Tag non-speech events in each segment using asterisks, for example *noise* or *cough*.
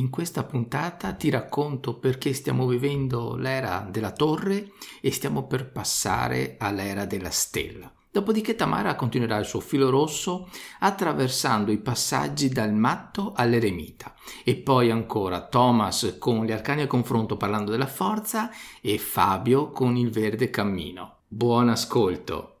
In questa puntata ti racconto perché stiamo vivendo l'era della torre e stiamo per passare all'era della stella. Dopodiché Tamara continuerà il suo filo rosso attraversando i passaggi dal matto all'eremita e poi ancora Thomas con gli arcani a confronto parlando della forza e Fabio con il verde cammino. Buon ascolto!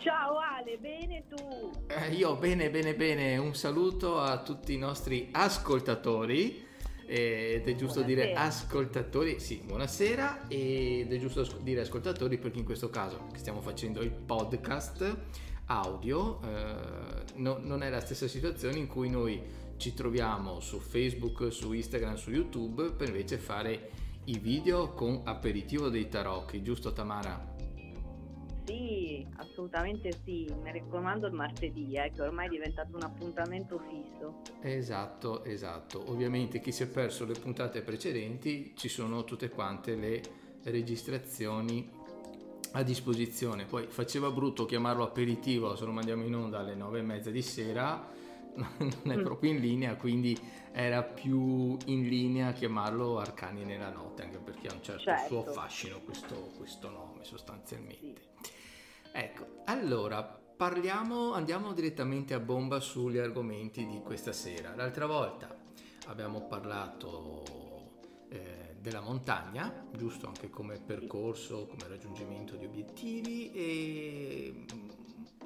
Ciao Ale, bene tu? Eh, io bene, bene, bene. Un saluto a tutti i nostri ascoltatori. Ed è giusto buonasera. dire ascoltatori, sì, buonasera. Ed è giusto dire ascoltatori perché in questo caso che stiamo facendo il podcast audio eh, no, non è la stessa situazione in cui noi ci troviamo su Facebook, su Instagram, su YouTube per invece fare i video con aperitivo dei tarocchi, giusto Tamara? Sì, assolutamente sì, mi raccomando il martedì, eh, che ormai è diventato un appuntamento fisso. Esatto, esatto. Ovviamente chi si è perso le puntate precedenti ci sono tutte quante le registrazioni a disposizione. Poi faceva brutto chiamarlo aperitivo se lo mandiamo in onda alle nove e mezza di sera, *laughs* non è mm. proprio in linea, quindi era più in linea chiamarlo Arcani nella notte, anche perché ha un certo, certo. suo fascino questo, questo nome sostanzialmente. Sì. Ecco, allora parliamo, andiamo direttamente a bomba sugli argomenti di questa sera. L'altra volta abbiamo parlato eh, della montagna, giusto anche come percorso, come raggiungimento di obiettivi e mm,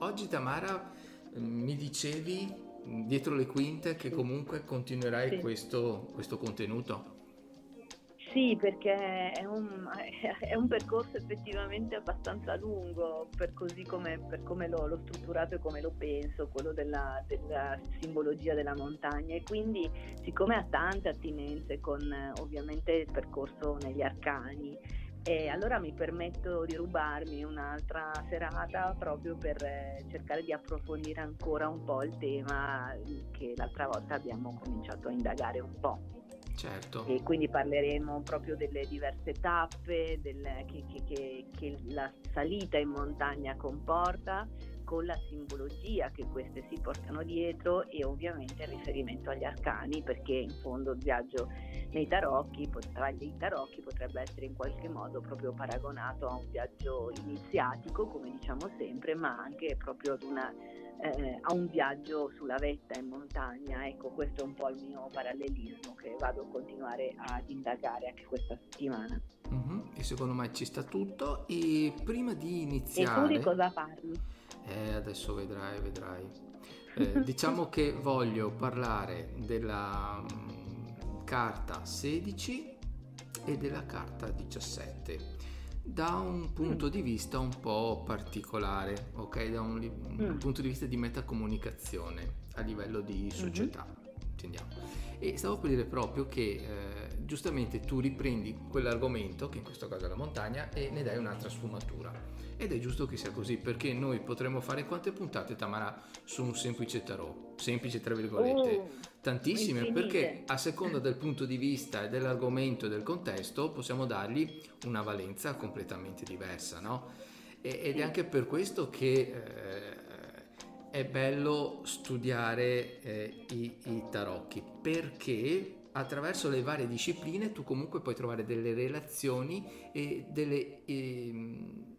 oggi Tamara mm, mi dicevi mm, dietro le quinte che comunque continuerai sì. questo, questo contenuto. Sì, perché è un, *laughs* è un, percorso effettivamente abbastanza lungo per così come, per come l'ho, l'ho, strutturato e come lo penso, quello della, della, simbologia della montagna e quindi siccome ha tante attinenze con ovviamente il percorso negli arcani e allora mi permetto di rubarmi un'altra serata proprio per eh, cercare di approfondire ancora un po' il tema che l'altra volta abbiamo cominciato a indagare un po'. Certo. E quindi parleremo proprio delle diverse tappe del, che, che, che, che la salita in montagna comporta, con la simbologia che queste si portano dietro e ovviamente il riferimento agli arcani perché in fondo il viaggio nei tarocchi, tra i tarocchi potrebbe essere in qualche modo proprio paragonato a un viaggio iniziatico come diciamo sempre ma anche proprio ad una eh, a un viaggio sulla vetta in montagna. Ecco, questo è un po' il mio parallelismo che vado a continuare ad indagare anche questa settimana. Mm-hmm. E secondo me ci sta tutto. E prima di iniziare... E tu di cosa parli? Eh, adesso vedrai, vedrai. Eh, *laughs* diciamo che voglio parlare della um, carta 16 e della carta 17 da un punto mm. di vista un po' particolare, ok? Da un, un mm. punto di vista di metacomunicazione a livello di società, mm-hmm. Intendiamo. E stavo per dire proprio che eh, giustamente tu riprendi quell'argomento, che in questo caso è la montagna, e ne dai un'altra sfumatura. Ed è giusto che sia così, perché noi potremmo fare quante puntate, Tamara, su un semplice tarot? Semplice, tra virgolette. Oh, tantissime, infinite. perché a seconda del punto di vista e dell'argomento e del contesto possiamo dargli una valenza completamente diversa, no? Ed è anche per questo che eh, è bello studiare eh, i, i tarocchi, perché attraverso le varie discipline tu comunque puoi trovare delle relazioni e delle... Eh,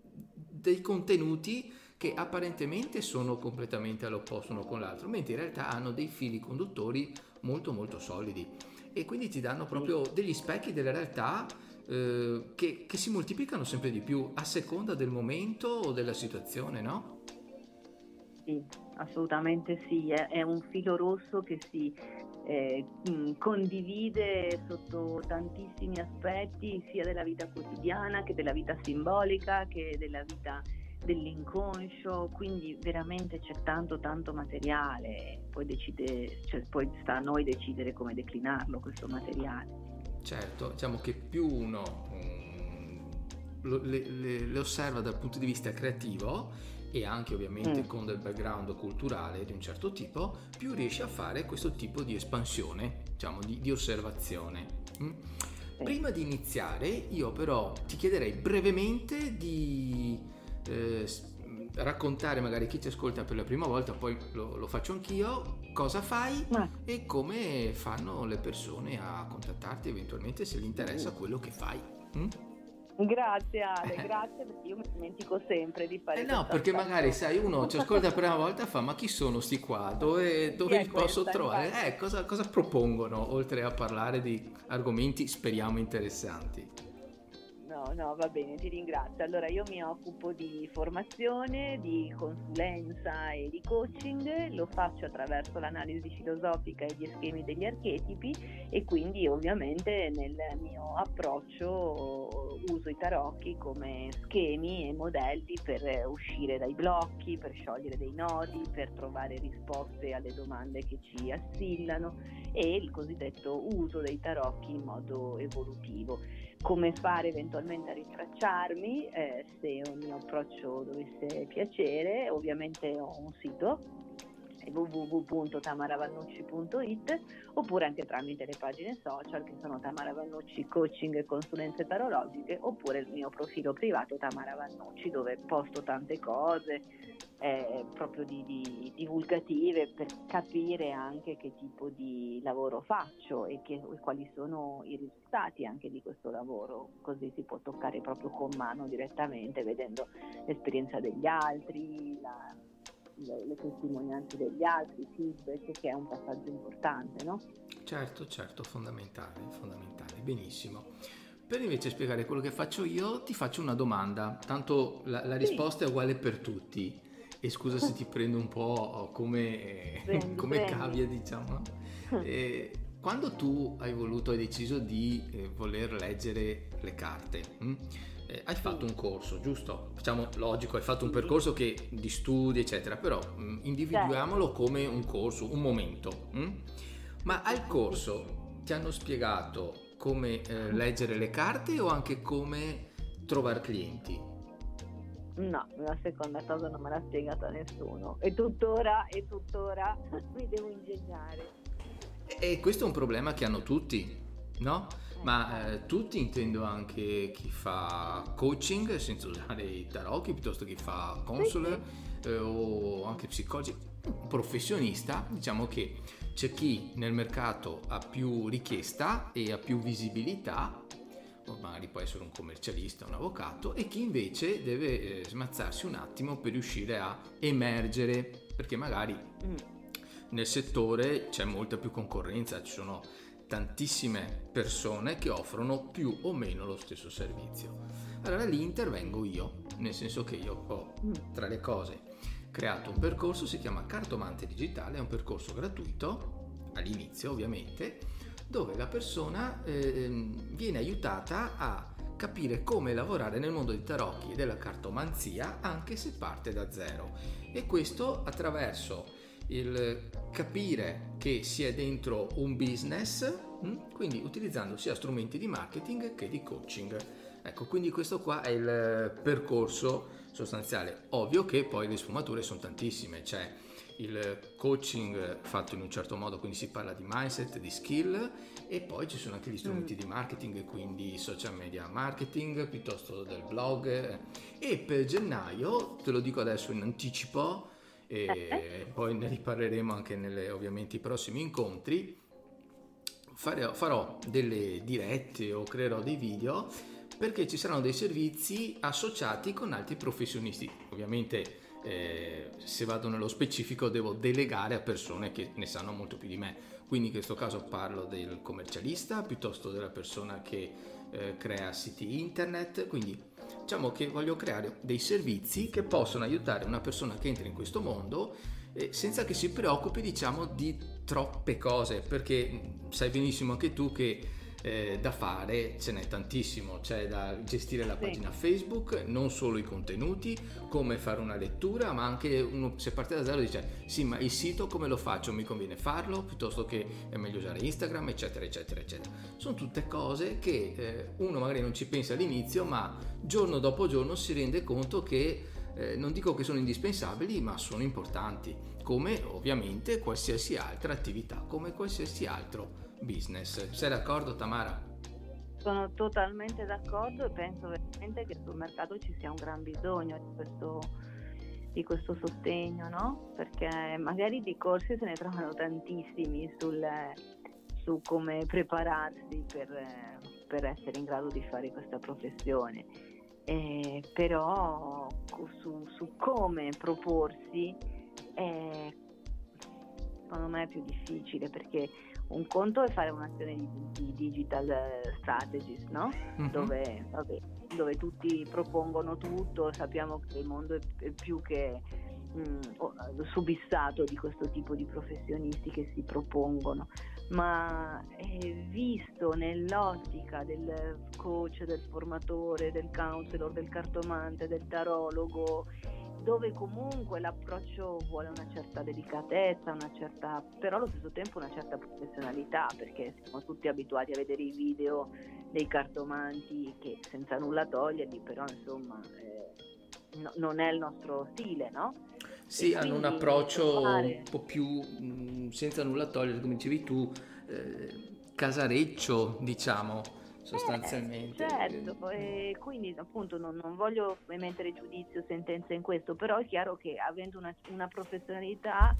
dei contenuti che apparentemente sono completamente all'opposto uno con l'altro, mentre in realtà hanno dei fili conduttori molto molto solidi e quindi ti danno proprio degli specchi della realtà eh, che, che, si moltiplicano sempre di più a seconda del momento o della situazione, no? Sì, assolutamente sì, è, è un filo rosso che si eh, condivide sotto tantissimi aspetti sia della vita quotidiana che della vita simbolica che della vita dell'inconscio, quindi veramente c'è tanto tanto materiale, poi, decide, cioè, poi sta a noi decidere come declinarlo questo materiale. Certo, diciamo che più uno um, lo, le, le, le, osserva dal punto di vista creativo e anche ovviamente mm. con del background culturale di un certo tipo, più riesce a fare questo tipo di espansione, diciamo, di, di osservazione. Mm? Prima di iniziare, io però ti chiederei brevemente di eh, raccontare magari chi ti ascolta per la prima volta, poi lo, lo faccio anch'io, cosa fai Ma. e come fanno le persone a contattarti eventualmente se gli interessa mm. quello che fai. Mm? Grazie Ale, grazie perché io mi dimentico sempre di fare eh no, perché cosa. magari sai uno ci ascolta la prima volta e fa ma chi sono sti qua? Dove, dove li posso questa, trovare? Eh, cosa, cosa propongono oltre a parlare di argomenti speriamo interessanti? No, va bene, ti ringrazio. Allora io mi occupo di formazione, di consulenza e di coaching, lo faccio attraverso l'analisi filosofica e gli schemi degli archetipi e quindi ovviamente nel mio approccio uso i tarocchi come schemi e modelli per uscire dai blocchi, per sciogliere dei nodi, per trovare risposte alle domande che ci assillano e il cosiddetto uso dei tarocchi in modo evolutivo come fare eventualmente a rintracciarmi eh, se il mio approccio dovesse piacere, ovviamente ho un sito www.tamaravannucci.it oppure anche tramite le pagine social che sono Tamara Vannucci Coaching e Consulenze Tarologiche oppure il mio profilo privato Tamara Vannucci dove posto tante cose eh, proprio di, di, divulgative per capire anche che tipo di lavoro faccio e, che, e quali sono i risultati anche di questo lavoro. Così si può toccare proprio con mano direttamente vedendo l'esperienza degli altri la, le, le, testimonianze degli altri, feedback, che è un passaggio importante, no? Certo, certo, fondamentale, fondamentale, benissimo. Per invece spiegare quello che faccio io, ti faccio una domanda, tanto la, la risposta sì. è uguale per tutti. E scusa se ti prendo un po' come, prendi, *laughs* come prendi. cavia, diciamo. E quando tu hai voluto, hai deciso di eh, voler leggere le carte, hm? Eh, hai fatto un corso, giusto? Facciamo logico, hai fatto un percorso che, di studi, eccetera, però mh, mm, individuiamolo certo. come un corso, un momento. Mh? Ma al corso ti hanno spiegato come eh, leggere le carte o anche come trovare clienti? No, la seconda cosa non me l'ha spiegata nessuno e tuttora, e tuttora *laughs* mi devo ingegnare. E questo è un problema che hanno tutti, no? Ma eh, tutti intendo anche chi fa coaching senza usare i tarocchi, piuttosto chi fa consular eh, o anche psicologi. Un professionista, diciamo che c'è chi nel mercato ha più richiesta e ha più visibilità, magari può essere un commercialista, un avvocato, e chi invece deve eh, smazzarsi un attimo per riuscire a emergere, perché magari mm. nel settore c'è molta più concorrenza, ci sono tantissime persone che offrono più o meno lo stesso servizio. Allora lì intervengo io, nel senso che io ho tra le cose creato un percorso, si chiama Cartomante Digitale, è un percorso gratuito, all'inizio ovviamente, dove la persona eh, viene aiutata a capire come lavorare nel mondo dei tarocchi e della cartomanzia anche se parte da zero. E questo attraverso il capire che si è dentro un business, hm? quindi utilizzando sia strumenti di marketing che di coaching. Ecco, quindi questo qua è il percorso sostanziale. Ovvio che poi le sfumature sono tantissime, c'è il coaching fatto in un certo modo, quindi si parla di mindset, di skill e poi ci sono anche gli strumenti mm. di marketing, quindi social media marketing piuttosto del blog e per gennaio, te lo dico adesso in anticipo, e poi ne riparleremo anche nelle ovviamente i prossimi incontri. Farò, farò delle dirette o creerò dei video perché ci saranno dei servizi associati con altri professionisti. Ovviamente eh, se vado nello specifico devo delegare a persone che ne sanno molto più di me. Quindi in questo caso parlo del commercialista piuttosto della persona che eh, crea siti internet. Quindi diciamo che voglio creare dei servizi che possono aiutare una persona che entra in questo mondo eh, senza che si preoccupi diciamo di troppe cose perché sai benissimo anche tu che eh, da fare ce n'è tantissimo, c'è da gestire la pagina sì. Facebook, non solo i contenuti, come fare una lettura, ma anche uno se parte da zero dice sì ma il sito come lo faccio, mi conviene farlo piuttosto che è meglio usare Instagram eccetera eccetera eccetera. Sono tutte cose che eh, uno magari non ci pensa all'inizio ma giorno dopo giorno si rende conto che eh, non dico che sono indispensabili ma sono importanti come ovviamente qualsiasi altra attività, come qualsiasi altro business. Sei d'accordo Tamara? Sono totalmente d'accordo e penso veramente che sul mercato ci sia un gran bisogno di questo, di questo sostegno, no? Perché magari di corsi se ne trovano tantissimi sul, su come prepararsi per, per, essere in grado di fare questa professione. Eh, però su, su, come proporsi eh, secondo me è più difficile perché un conto è fare un'azione di, di digital strategist, no? Mm-hmm. Dove, vabbè, dove, tutti propongono tutto, sappiamo che il mondo è, più che mh, mm, subissato di questo tipo di professionisti che si propongono, ma visto nell'ottica del coach, del formatore, del counselor, del cartomante, del tarologo dove comunque l'approccio vuole una certa delicatezza, una certa, però allo stesso tempo una certa professionalità, perché siamo tutti abituati a vedere i video dei cartomanti che senza nulla toglierli, però insomma eh, no, non è il nostro stile, no? Sì, hanno un approccio fare... un po' più mh, senza nulla togliere, come dicevi tu, eh, casareccio, diciamo sostanzialmente. Eh, certo, e quindi appunto non, non, voglio emettere giudizio, sentenza in questo, però è chiaro che avendo una, una professionalità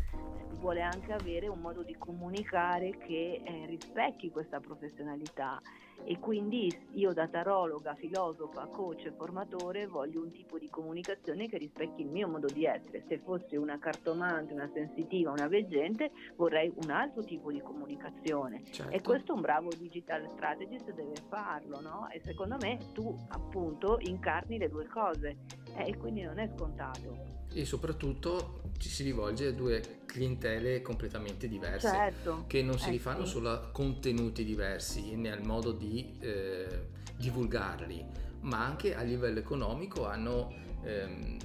si vuole anche avere un modo di comunicare che eh, rispecchi questa professionalità e quindi io da tarologa, filosofa, coach e formatore voglio un tipo di comunicazione che rispecchi il mio modo di essere. Se fossi una cartomante, una sensitiva, una veggente, vorrei un altro tipo di comunicazione. Certo. E questo un bravo digital strategist deve farlo, no? E secondo me tu appunto incarni le due cose eh, e quindi non è scontato. E soprattutto ci si rivolge a due clientele completamente diverse certo. che non si eh, rifanno sì. solo a contenuti diversi né al modo di eh, divulgarli ma anche a livello economico hanno ehm,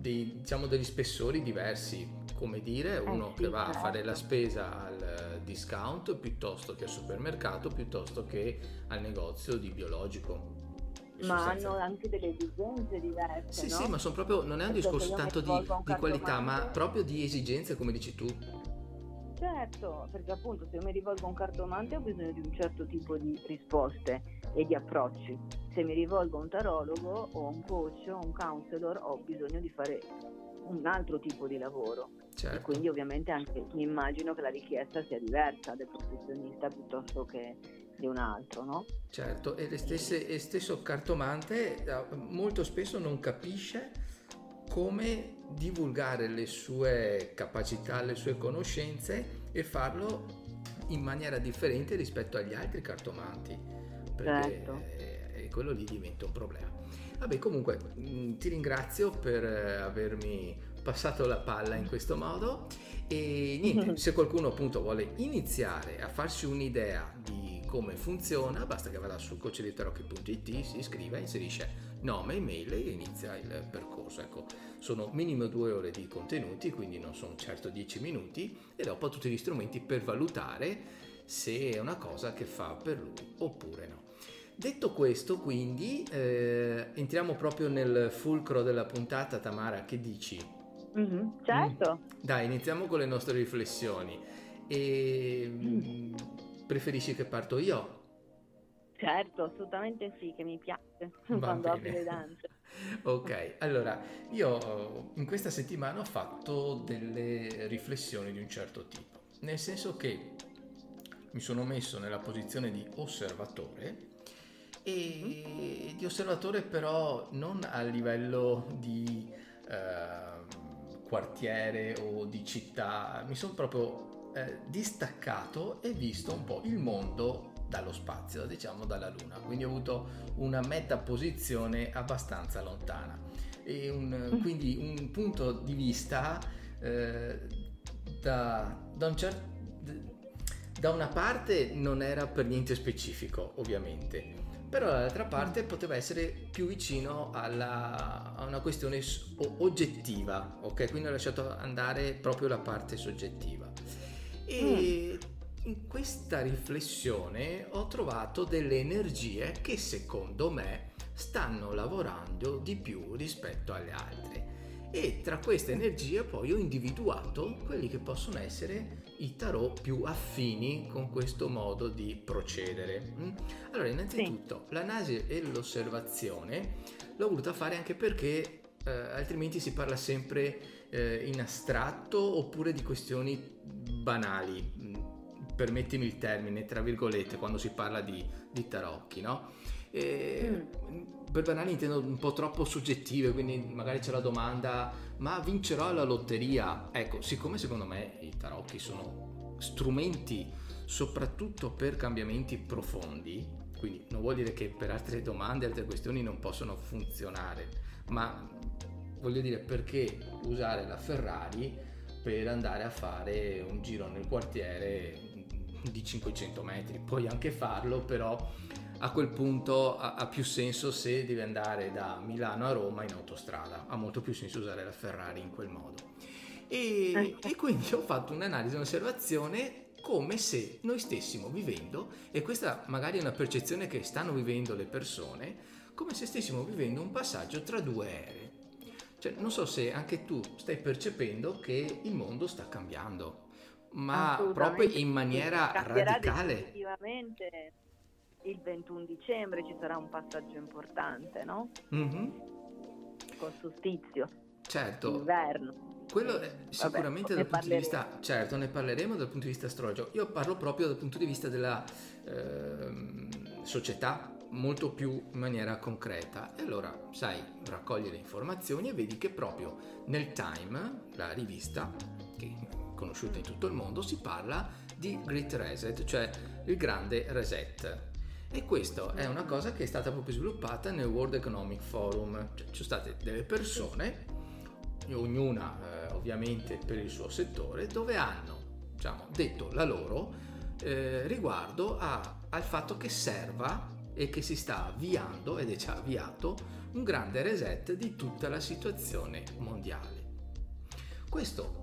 dei, diciamo, degli spessori diversi come dire eh, uno sì, che va certo. a fare la spesa al discount piuttosto che al supermercato piuttosto che al negozio di biologico ma hanno anche delle esigenze diverse. Sì, no? sì, ma sono proprio, non è un discorso tanto di, di qualità, ma proprio di esigenze, come dici tu. Certo, perché appunto se io mi rivolgo a un cartomante ho bisogno di un certo tipo di risposte e di approcci. Se mi rivolgo a un tarologo o a un coach o un counselor ho bisogno di fare un altro tipo di lavoro. Certo. E quindi ovviamente anche mi immagino che la richiesta sia diversa del professionista piuttosto che di un altro, no? Certo, e, stesse, e stesso cartomante eh, molto spesso non capisce come divulgare le sue capacità, le sue conoscenze e farlo in maniera differente rispetto agli altri cartomanti, perché certo. eh, quello lì diventa un problema. Vabbè, comunque mh, ti ringrazio per eh, avermi passato la palla in questo modo e niente, *laughs* se qualcuno appunto vuole iniziare a farsi un'idea di come funziona, basta che vada su coacheditarocchi.it, si iscrive, inserisce nome, email e inizia il percorso. Ecco, sono minimo due ore di contenuti, quindi non sono certo dieci minuti e dopo tutti gli strumenti per valutare se è una cosa che fa per lui oppure no. Detto questo, quindi, eh, entriamo proprio nel fulcro della puntata. Tamara, che dici? Mm-hmm, certo. Mm. Dai, iniziamo con le nostre riflessioni. E, mm. Preferisci che parto io? Certo, assolutamente sì, che mi piace *laughs* Va quando apri le danze. *laughs* ok, allora io in questa settimana ho fatto delle riflessioni di un certo tipo, nel senso che mi sono messo nella posizione di osservatore e mm-hmm. di osservatore però non a livello di eh, quartiere o di città, mi sono proprio eh, distaccato e visto un po' il mondo dallo spazio, diciamo dalla Luna, quindi ho avuto una metaposizione abbastanza lontana. E un, mm. quindi un punto di vista eh, da, da, un cer- da una parte non era per niente specifico, ovviamente, però dall'altra parte poteva essere più vicino alla, a una questione oggettiva, ok? Quindi ho lasciato andare proprio la parte soggettiva. E mm. in questa riflessione ho trovato delle energie che secondo me stanno lavorando di più rispetto alle altre e tra queste energie poi ho individuato quelli che possono essere i tarot più affini con questo modo di procedere. Mm? Allora, innanzitutto, sì. l'analisi e l'osservazione l'ho voluta fare anche perché eh, altrimenti si parla sempre eh, in astratto oppure di questioni banali. Mm, permettimi il termine, tra virgolette, quando si parla di, di tarocchi, no? E, mm per banali intendo un po' troppo soggettive, quindi magari c'è la domanda, ma vincerò la lotteria? Ecco, siccome secondo me i tarocchi sono strumenti soprattutto per cambiamenti profondi, quindi non vuol dire che per altre domande, altre questioni non possono funzionare, ma voglio dire perché usare la Ferrari per andare a fare un giro nel quartiere di 500 metri, puoi anche farlo, però a quel punto ha, ha, più senso se devi andare da Milano a Roma in autostrada, ha molto più senso usare la Ferrari in quel modo. E, ecco. e quindi ho fatto un'analisi, un'osservazione come se noi stessimo vivendo, e questa magari è una percezione che stanno vivendo le persone, come se stessimo vivendo un passaggio tra due ere. Cioè, non so se anche tu stai percependo che il mondo sta cambiando, ma proprio in maniera radicale. Effettivamente il 21 dicembre ci sarà un passaggio importante, no? Mm-hmm. Con solstizio. Certo. Inverno. Quello è sicuramente Vabbè, dal punto di vista, certo, ne parleremo dal punto di vista astrologico. Io parlo proprio dal punto di vista della eh, società, molto più in maniera concreta. E allora, sai, raccogli le informazioni e vedi che proprio nel Time, la rivista, che è conosciuta in tutto il mondo, si parla di Great Reset, cioè il grande reset e questa è una cosa che è stata proprio sviluppata nel World Economic Forum. Cioè, ci sono state delle persone, ognuna eh, ovviamente per il suo settore, dove hanno diciamo, detto la loro eh, riguardo a, al fatto che serva e che si sta avviando, ed è già avviato, un grande reset di tutta la situazione mondiale. Questo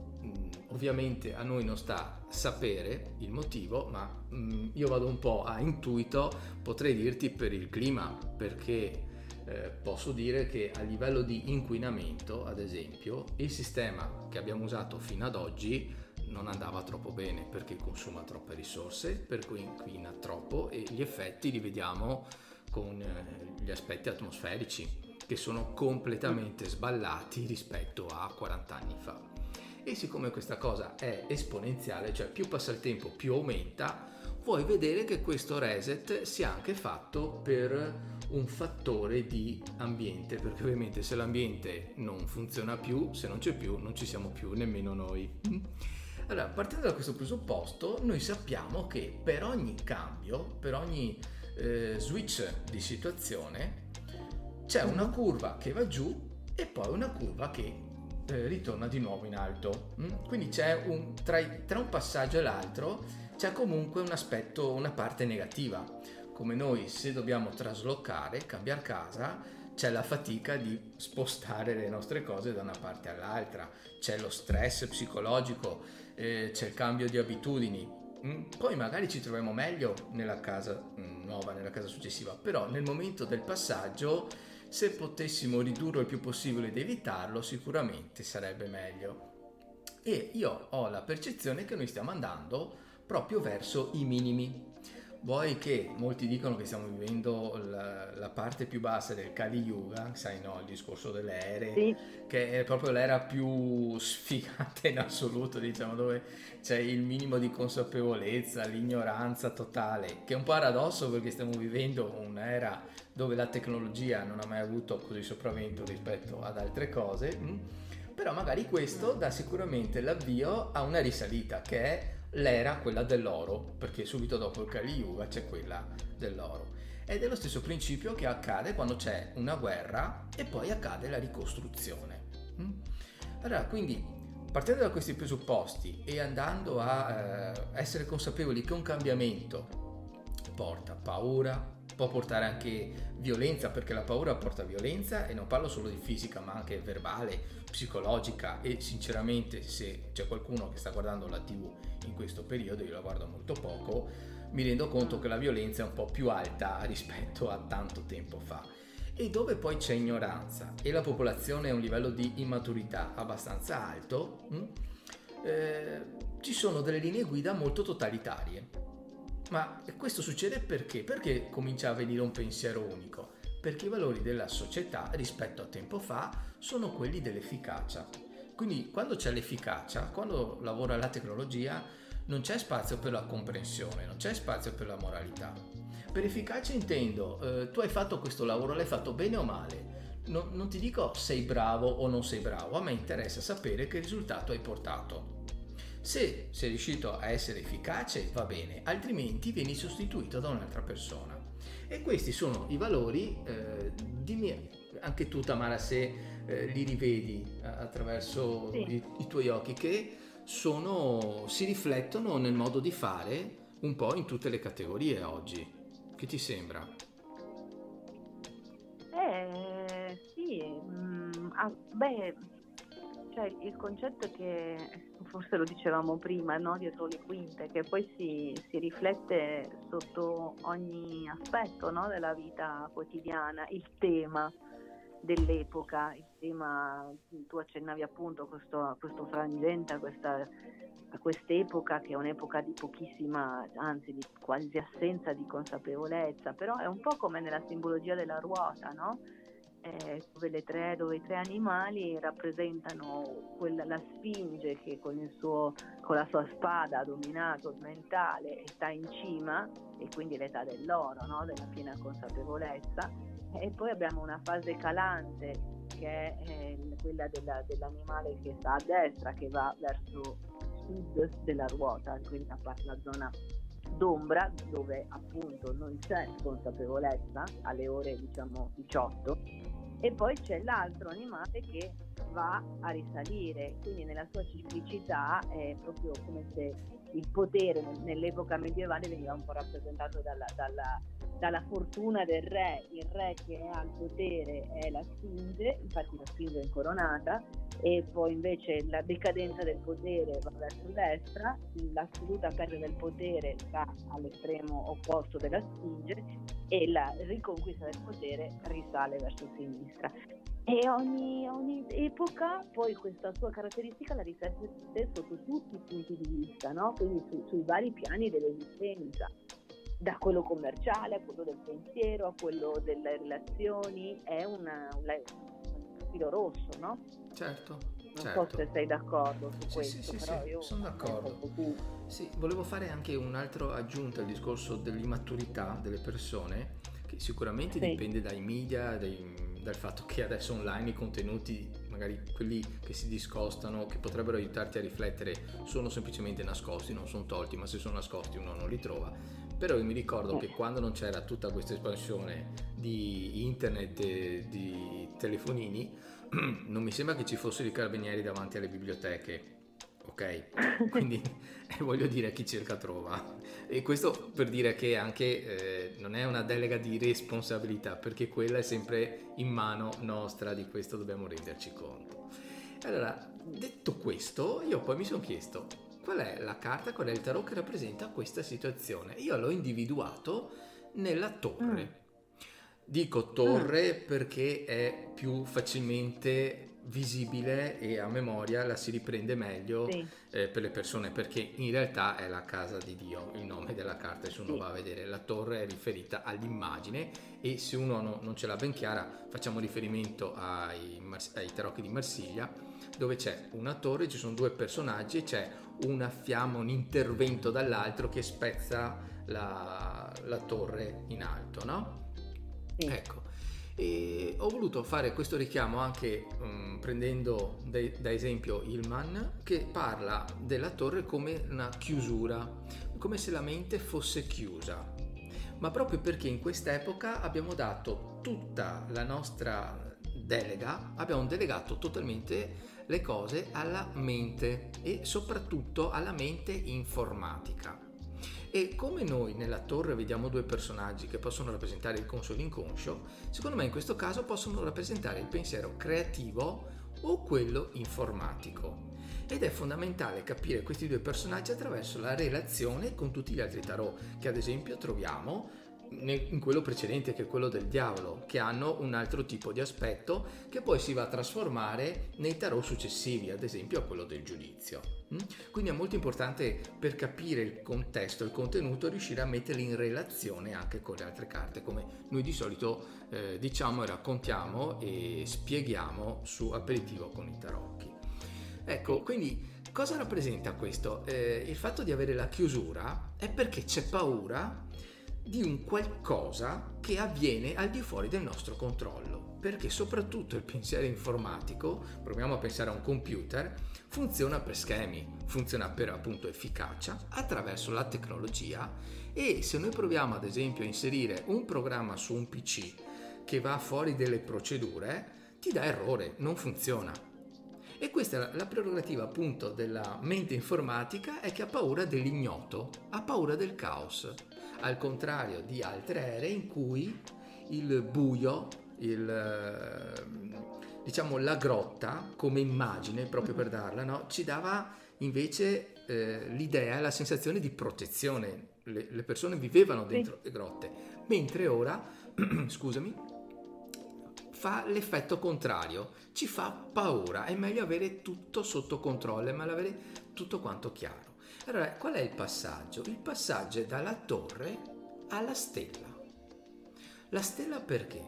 ovviamente a noi non sta sapere il motivo, ma mh, mm, io vado un po' a intuito, potrei dirti per il clima, perché eh, posso dire che a livello di inquinamento, ad esempio, il sistema che abbiamo usato fino ad oggi non andava troppo bene perché consuma troppe risorse, per cui inquina troppo e gli effetti li vediamo con eh, gli aspetti atmosferici che sono completamente sballati rispetto a 40 anni fa e siccome questa cosa è esponenziale, cioè più passa il tempo più aumenta, vuoi vedere che questo reset sia anche fatto per un fattore di ambiente, perché ovviamente se l'ambiente non funziona più, se non c'è più, non ci siamo più nemmeno noi. Allora, partendo da questo presupposto, noi sappiamo che per ogni cambio, per ogni eh, switch di situazione, c'è una curva che va giù e poi una curva che eh, ritorna di nuovo in alto. Mm? Quindi c'è un, tra, tra un passaggio e l'altro c'è comunque un aspetto, una parte negativa. Come noi se dobbiamo traslocare, cambiare casa, c'è la fatica di spostare le nostre cose da una parte all'altra, c'è lo stress psicologico, eh, c'è il cambio di abitudini. Mm? Poi magari ci troviamo meglio nella casa mm, nuova, nella casa successiva, però nel momento del passaggio se potessimo ridurlo il più possibile ed evitarlo, sicuramente sarebbe meglio. E io ho la percezione che noi stiamo andando proprio verso i minimi. Vuoi che molti dicono che stiamo vivendo la, la parte più bassa del Kali Yuga, sai no, il discorso delle ere, sì. che è proprio l'era più sfigata in assoluto, diciamo, dove c'è il minimo di consapevolezza, l'ignoranza totale, che è un paradosso perché stiamo vivendo un'era dove la tecnologia non ha mai avuto così sopravvento rispetto ad altre cose? Mm? però magari questo dà sicuramente l'avvio a una risalita che è l'era quella dell'oro, perché subito dopo il Kali Yuga c'è quella dell'oro. Ed è lo stesso principio che accade quando c'è una guerra e poi accade la ricostruzione. Mm? Allora, quindi partendo da questi presupposti e andando a eh, essere consapevoli che un cambiamento porta paura, può portare anche violenza, perché la paura porta violenza e non parlo solo di fisica, ma anche verbale, psicologica e sinceramente se c'è qualcuno che sta guardando la TV in questo periodo, io la guardo molto poco, mi rendo conto che la violenza è un po' più alta rispetto a tanto tempo fa. E dove poi c'è ignoranza e la popolazione ha un livello di immaturità abbastanza alto, hm, eh, ci sono delle linee guida molto totalitarie. Ma questo succede perché? Perché comincia a venire un pensiero unico? Perché i valori della società rispetto a tempo fa sono quelli dell'efficacia. Quindi quando c'è l'efficacia, quando lavora la tecnologia, non c'è spazio per la comprensione, non c'è spazio per la moralità. Per efficacia intendo, eh, tu hai fatto questo lavoro, l'hai fatto bene o male. Non, non ti dico sei bravo o non sei bravo, a me interessa sapere che risultato hai portato. Se sei riuscito a essere efficace va bene, altrimenti vieni sostituito da un'altra persona. E questi sono i valori, eh, dimmi anche tu Tamara se eh, li rivedi attraverso sì. i, i tuoi occhi, che sono, si riflettono nel modo di fare un po' in tutte le categorie oggi. Che ti sembra? Eh, sì, mm, ah, beh, cioè il concetto è che, forse lo dicevamo prima, no? dietro le quinte, che poi si, si riflette sotto ogni aspetto no? della vita quotidiana, il tema dell'epoca, il tema, tu accennavi appunto a questo, questo frangente, a, questa, a quest'epoca che è un'epoca di pochissima, anzi di quasi assenza di consapevolezza, però è un po' come nella simbologia della ruota, no? Eh, dove, tre, dove, i tre animali rappresentano quella, la sfinge che con, suo, con, la sua spada ha dominato mentale sta in cima e quindi l'età dell'oro, no? della piena consapevolezza e poi abbiamo una fase calante che è eh, quella della, dell'animale che sta a destra, che va verso sud della ruota, quindi la, la zona d'ombra dove appunto non c'è consapevolezza alle ore diciamo 18 e poi c'è l'altro animale che va a risalire, quindi nella sua ciclicità è proprio come se il potere nell'epoca medievale veniva un po' rappresentato dalla, dalla dalla fortuna del re, il re che ha il potere è la Sfinge, infatti la Sfinge è incoronata, e poi invece la decadenza del potere va verso destra, l'assoluta perdita del potere sta all'estremo opposto della Sfinge e la riconquista del potere risale verso sinistra. E ogni, ogni epoca poi questa sua caratteristica la riflette sotto tutti i punti di vista, no? quindi su, sui vari piani dell'esistenza da quello commerciale a quello del pensiero a quello delle relazioni è una, un filo rosso, no? Certo. Non certo. so se sei d'accordo su sì, questo, sì, sì, io sono d'accordo. Sì, volevo fare anche un'altra aggiunta al discorso dell'immaturità delle persone, che sicuramente dipende dai media, dai, dal fatto che adesso online i contenuti, magari quelli che si discostano, che potrebbero aiutarti a riflettere, sono semplicemente nascosti, non sono tolti, ma se sono nascosti uno non li trova però io mi ricordo che quando non c'era tutta questa espansione di internet e di telefonini, *clears throat* non mi sembra che ci fossero i carabinieri davanti alle biblioteche. Ok? *laughs* Quindi eh, *laughs* voglio dire chi cerca trova. E questo per dire che anche eh, non è una delega di responsabilità, perché quella è sempre in mano nostra, di questo dobbiamo renderci conto. Allora, detto questo, io poi mi sono chiesto, qual è la carta, qual è il tarot che rappresenta questa situazione. Io l'ho individuato nella torre. Mm. Dico torre mm. perché è più facilmente visibile e a memoria la si riprende meglio sì. eh, per le persone perché in realtà è la casa di Dio il nome della carta se uno sì. va a vedere la torre è riferita all'immagine e se uno no, non ce l'ha ben chiara facciamo riferimento ai, ai tarocchi di Marsiglia dove c'è una torre, ci sono due personaggi e c'è una fiamma, un intervento dall'altro che spezza la, la torre in alto, no? Sì. Ecco, e ho voluto fare questo richiamo anche um, prendendo de, da esempio Hillman che parla della torre come una chiusura, come se la mente fosse chiusa. Ma proprio perché in quest'epoca abbiamo dato tutta la nostra delega, abbiamo delegato totalmente le cose alla mente e soprattutto alla mente informatica. E come noi nella torre vediamo due personaggi che possono rappresentare il conscio e l'inconscio, secondo me in questo caso possono rappresentare il pensiero creativo o quello informatico. Ed è fondamentale capire questi due personaggi attraverso la relazione con tutti gli altri tarot, che ad esempio troviamo in quello precedente che è quello del diavolo, che hanno un altro tipo di aspetto che poi si va a trasformare nei tarot successivi, ad esempio a quello del giudizio. Mm? Quindi è molto importante per capire il contesto, il contenuto, riuscire a metterli in relazione anche con le altre carte, come noi di solito eh, diciamo e raccontiamo e spieghiamo su aperitivo con i tarocchi. Ecco, quindi cosa rappresenta questo? Eh, il fatto di avere la chiusura è perché c'è paura di un qualcosa che avviene al di fuori del nostro controllo, perché soprattutto il pensiero informatico, proviamo a pensare a un computer, funziona per schemi, funziona per appunto efficacia attraverso la tecnologia. E se noi proviamo ad esempio a inserire un programma su un PC che va fuori delle procedure, ti dà errore, non funziona. E questa è la prerogativa appunto della mente informatica è che ha paura dell'ignoto, ha paura del caos al contrario di altre ere in cui il buio, il, eh, diciamo la grotta come immagine, proprio per darla, no? ci dava invece eh, l'idea, la sensazione di protezione. Le, le persone vivevano dentro sì. le grotte, mentre ora, *clears throat* scusami, fa l'effetto contrario, ci fa paura, è meglio avere tutto sotto controllo, è meglio avere tutto quanto chiaro. Allora, qual è il passaggio? Il passaggio è dalla torre alla stella. La stella perché?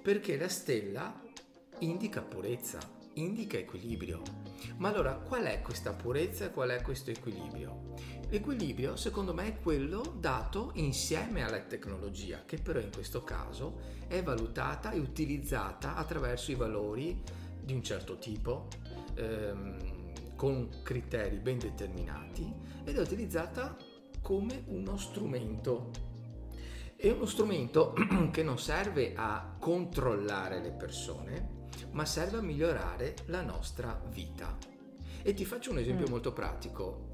Perché la stella indica purezza, indica equilibrio. Ma allora qual è questa purezza e qual è questo equilibrio? L'equilibrio secondo me è quello dato insieme alla tecnologia, che però in questo caso è valutata e utilizzata attraverso i valori di un certo tipo. Ehm, con criteri ben determinati ed è utilizzata come uno strumento. È uno strumento *clears throat* che non serve a controllare le persone, ma serve a migliorare la nostra vita. E ti faccio un esempio mm. molto pratico.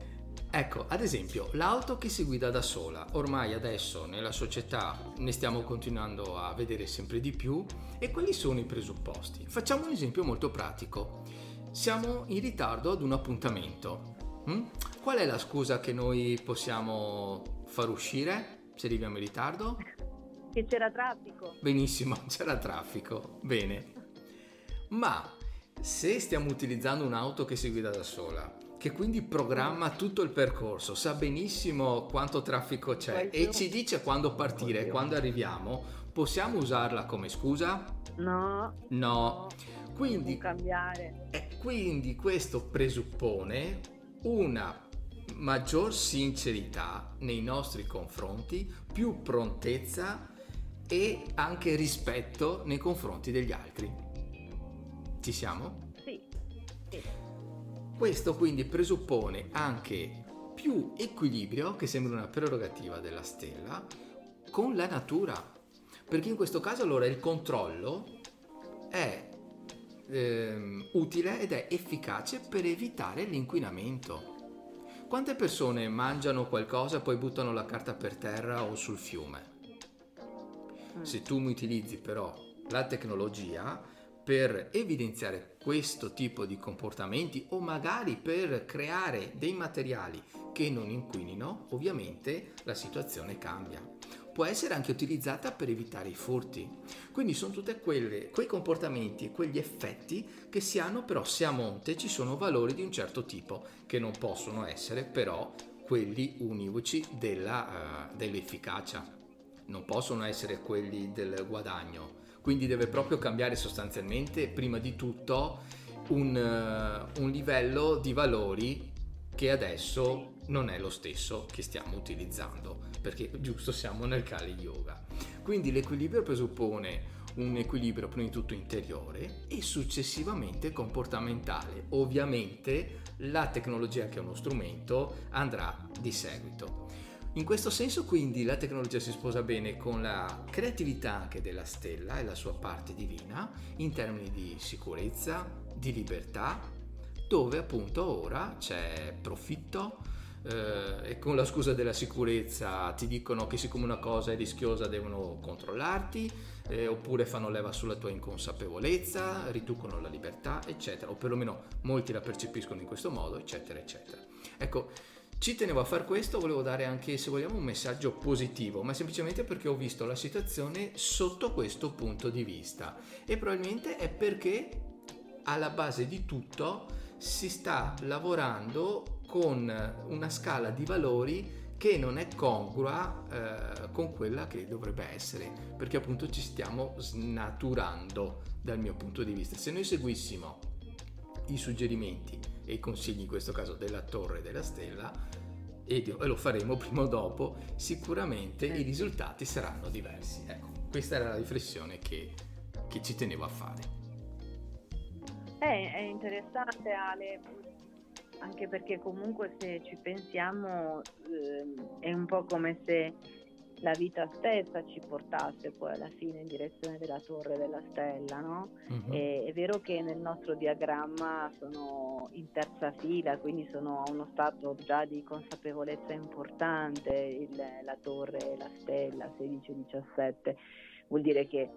Ecco, ad esempio, l'auto che si guida da sola. Ormai adesso nella società ne stiamo continuando a vedere sempre di più e quali sono i presupposti? Facciamo un esempio molto pratico siamo in ritardo ad un appuntamento. Mm? Qual è la scusa che noi possiamo far uscire se arriviamo in ritardo? Che c'era traffico. Benissimo, *laughs* c'era traffico. Bene. Ma se stiamo utilizzando un'auto che si guida da sola, che quindi programma tutto il percorso, sa benissimo quanto traffico c'è e ci dice quando partire, quando arriviamo, possiamo usarla come scusa? No. No. Quindi, cambiare. E quindi questo presuppone una maggior sincerità nei nostri confronti, più prontezza e anche rispetto nei confronti degli altri. Ci siamo? Sì. sì. Questo quindi presuppone anche più equilibrio, che sembra una prerogativa della stella, con la natura. Perché in questo caso allora il controllo è ehm, utile ed è efficace per evitare l'inquinamento. Quante persone mangiano qualcosa e poi buttano la carta per terra o sul fiume? Mm. Se tu mi utilizzi però la tecnologia per evidenziare questo tipo di comportamenti o magari per creare dei materiali che non inquinino, ovviamente la situazione cambia può essere anche utilizzata per evitare i furti. Quindi sono tutti quei comportamenti e quegli effetti che si hanno, però se a monte ci sono valori di un certo tipo, che non possono essere però quelli univoci della, uh, dell'efficacia, non possono essere quelli del guadagno. Quindi deve proprio cambiare sostanzialmente, prima di tutto, un, uh, un livello di valori che adesso non è lo stesso che stiamo utilizzando, perché giusto siamo nel Kali Yoga. Quindi l'equilibrio presuppone un equilibrio prima di tutto interiore e successivamente comportamentale. Ovviamente la tecnologia che è uno strumento andrà di seguito. In questo senso quindi la tecnologia si sposa bene con la creatività anche della stella e la sua parte divina in termini di sicurezza, di libertà dove appunto ora c'è profitto, eh, e con la scusa della sicurezza ti dicono che siccome una cosa è rischiosa devono controllarti, eh, oppure fanno leva sulla tua inconsapevolezza, riducono la libertà, eccetera, o perlomeno molti la percepiscono in questo modo, eccetera, eccetera. Ecco, ci tenevo a fare questo, volevo dare anche, se vogliamo, un messaggio positivo, ma semplicemente perché ho visto la situazione sotto questo punto di vista e probabilmente è perché alla base di tutto si sta lavorando con una scala di valori che non è congrua eh, con quella che dovrebbe essere, perché appunto ci stiamo snaturando dal mio punto di vista. Se noi seguissimo i suggerimenti e i consigli, in questo caso della torre e della stella, e lo faremo prima o dopo, sicuramente i risultati saranno diversi. Ecco, questa era la riflessione che, che ci tenevo a fare. È, è interessante Ale, anche perché comunque se ci pensiamo eh, è un po' come se la vita stessa ci portasse poi alla fine in direzione della torre della stella, no? Uh-huh. E, è vero che nel nostro diagramma sono in terza fila, quindi sono a uno stato già di consapevolezza importante, il, la torre e la stella 16-17, vuol dire che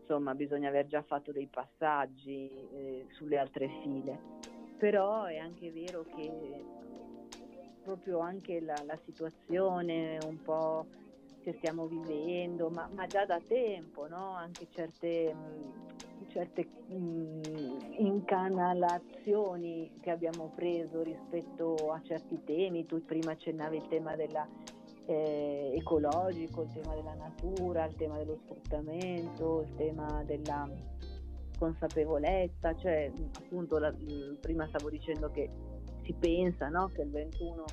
insomma bisogna aver già fatto dei passaggi eh, sulle altre file però è anche vero che proprio anche la, la situazione un po' che stiamo vivendo, ma, ma già da tempo, no? anche certe, certe mh, incanalazioni che abbiamo preso rispetto a certi temi, tu prima accennavi il tema della, eh, ecologico, il tema della natura, il tema dello sfruttamento, il tema della consapevolezza, cioè appunto la, prima stavo dicendo che si pensa no? che il 21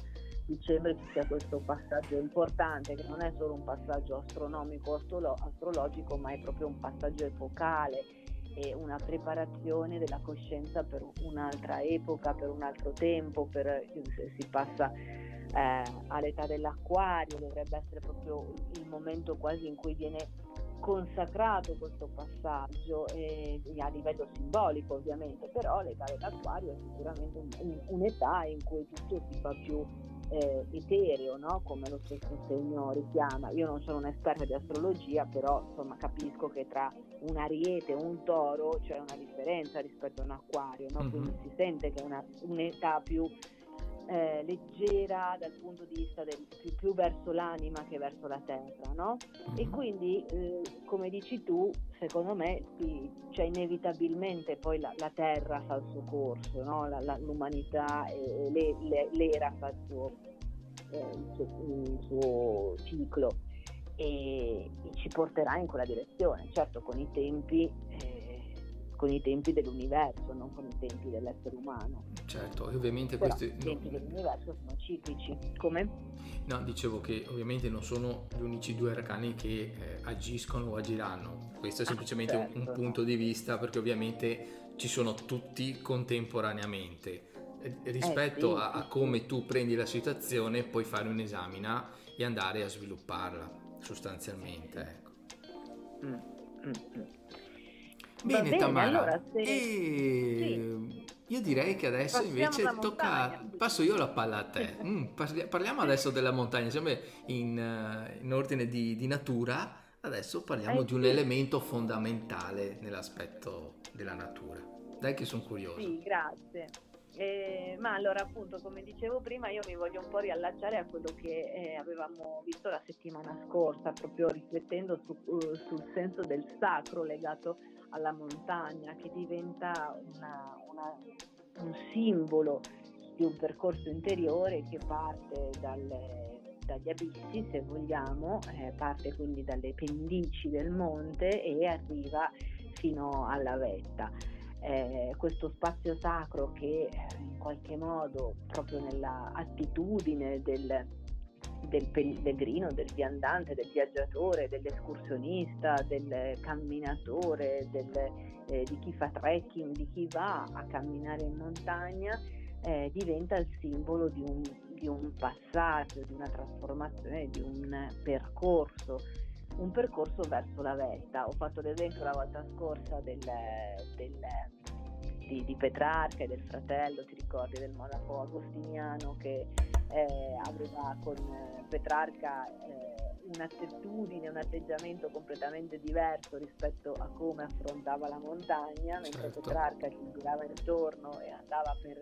dicembre ci sia questo passaggio importante, che non è solo un passaggio astronomico, astrolo- astrologico, ma è proprio un passaggio epocale e una preparazione della coscienza per un'altra epoca, per un altro tempo, per, si passa eh, all'età dell'acquario, dovrebbe essere proprio il momento quasi in cui viene consacrato questo passaggio eh, a livello simbolico ovviamente, però l'età dell'acquario è sicuramente un, un, un'età in cui tutto si fa più eh, etereo, no? come lo stesso segno richiama. Io non sono un'esperta di astrologia, però insomma capisco che tra un ariete e un toro c'è una differenza rispetto a un acquario, no? mm-hmm. quindi si sente che è una, un'età più eh, leggera dal punto di vista del, più, più, verso l'anima che verso la terra, no? E mm-hmm. quindi, eh, come dici tu, secondo me sì, cioè inevitabilmente poi la, la, terra fa il suo corso, no? la, la, l'umanità e le, le, l'era fa il suo, eh, il, suo, il suo, ciclo e, e, ci porterà in quella direzione, certo con i tempi con i tempi dell'universo, non con i tempi dell'essere umano. Certo, e ovviamente Però questi... I tempi no, dell'universo sono ciclici. Come? No, dicevo che ovviamente non sono gli unici due arcani che eh, agiscono o agiranno. Questo è ah, semplicemente certo. un, un, punto di vista perché ovviamente ci sono tutti contemporaneamente. Eh, rispetto eh, sì, a, a, come tu prendi la situazione, puoi fare un'esamina e andare a svilupparla sostanzialmente. Ecco. Mm, mm, mm. Bene, bene Tamara. Allora, se... e... sì. Io direi che adesso Passiamo invece tocca... Passo io la palla a te. *laughs* Mm, parliamo adesso della montagna, sempre in, uh, in ordine di, di, natura. Adesso parliamo eh, di un sì. elemento fondamentale nell'aspetto della natura. Dai che sono curioso. Sì, grazie. Eh, ma allora appunto come dicevo prima io mi voglio un po' riallacciare a quello che eh, avevamo visto la settimana scorsa proprio riflettendo su, uh, sul senso del sacro legato alla montagna che diventa una, una, un simbolo di un percorso interiore che parte dalle, dagli abissi, se vogliamo, eh, parte quindi dalle pendici del monte e arriva fino alla vetta. Eh, questo spazio sacro che in qualche modo proprio nella attitudine del, del pellegrino, del viandante, del viaggiatore, dell'escursionista, del camminatore, del, eh, di chi fa trekking, di chi va a camminare in montagna, eh, diventa il simbolo di un, di un passaggio, di una trasformazione, di un percorso un percorso verso la vetta. Ho fatto l'esempio la volta scorsa del, del, di, di, Petrarca e del fratello, ti ricordi del monaco agostiniano che eh, aveva con eh, Petrarca eh, un'attitudine, un atteggiamento completamente diverso rispetto a come affrontava la montagna, mentre certo. Petrarca ci girava intorno e andava per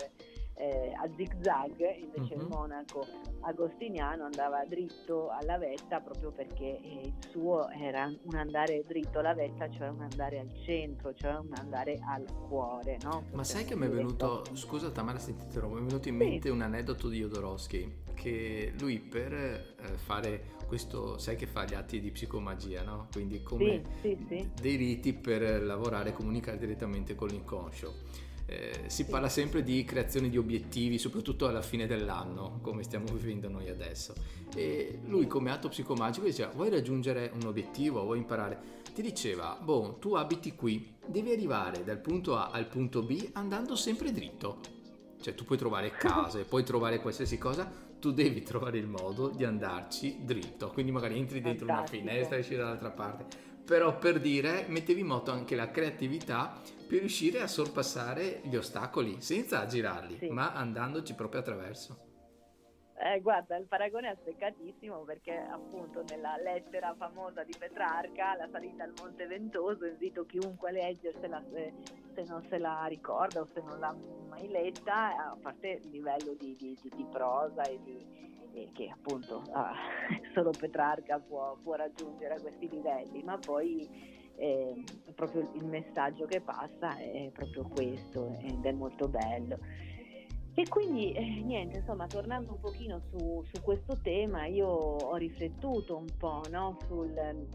eh, a zigzag, invece uh-huh. il mhm. monaco agostiniano andava dritto alla vetta proprio perché eh, il suo era un andare dritto alla vetta, cioè un andare al centro, cioè un andare al cuore. No? Ma sai che mi è venuto, scusa Tamara se ti interrompo, mi è venuto in mente sì. un aneddoto di Jodorowsky che lui per eh, fare questo, sai che fa gli atti di psicomagia, no? Quindi come sì, sì, dei riti per lavorare e comunicare direttamente con l'inconscio eh, si parla sempre di creazione di obiettivi, soprattutto alla fine dell'anno, come stiamo vivendo noi adesso. E lui come atto psicomagico diceva, vuoi raggiungere un obiettivo, vuoi imparare? Ti diceva, boh, tu abiti qui, devi arrivare dal punto A al punto B andando sempre dritto. Cioè tu puoi trovare case, puoi trovare qualsiasi cosa, tu devi trovare il modo di andarci dritto. Quindi magari entri dentro Fantastico. una finestra e esci dall'altra parte. Però per dire, mettevi in moto anche la creatività per riuscire a sorpassare gli ostacoli senza aggirarli, sì. ma andandoci proprio attraverso. Eh, guarda, il paragone è azzeccatissimo perché appunto nella lettera famosa di Petrarca, la salita al Monte Ventoso, invito chiunque a leggersela se, se non se la ricorda o se non l'ha mai letta, a parte il livello di, di, di, di prosa e di, che appunto ah, *laughs* solo Petrarca può, può, raggiungere a questi livelli, ma poi eh, proprio il messaggio che passa è proprio questo ed è molto bello. E quindi eh, niente, insomma, tornando un pochino su, su, questo tema, io ho riflettuto un po' no, sul,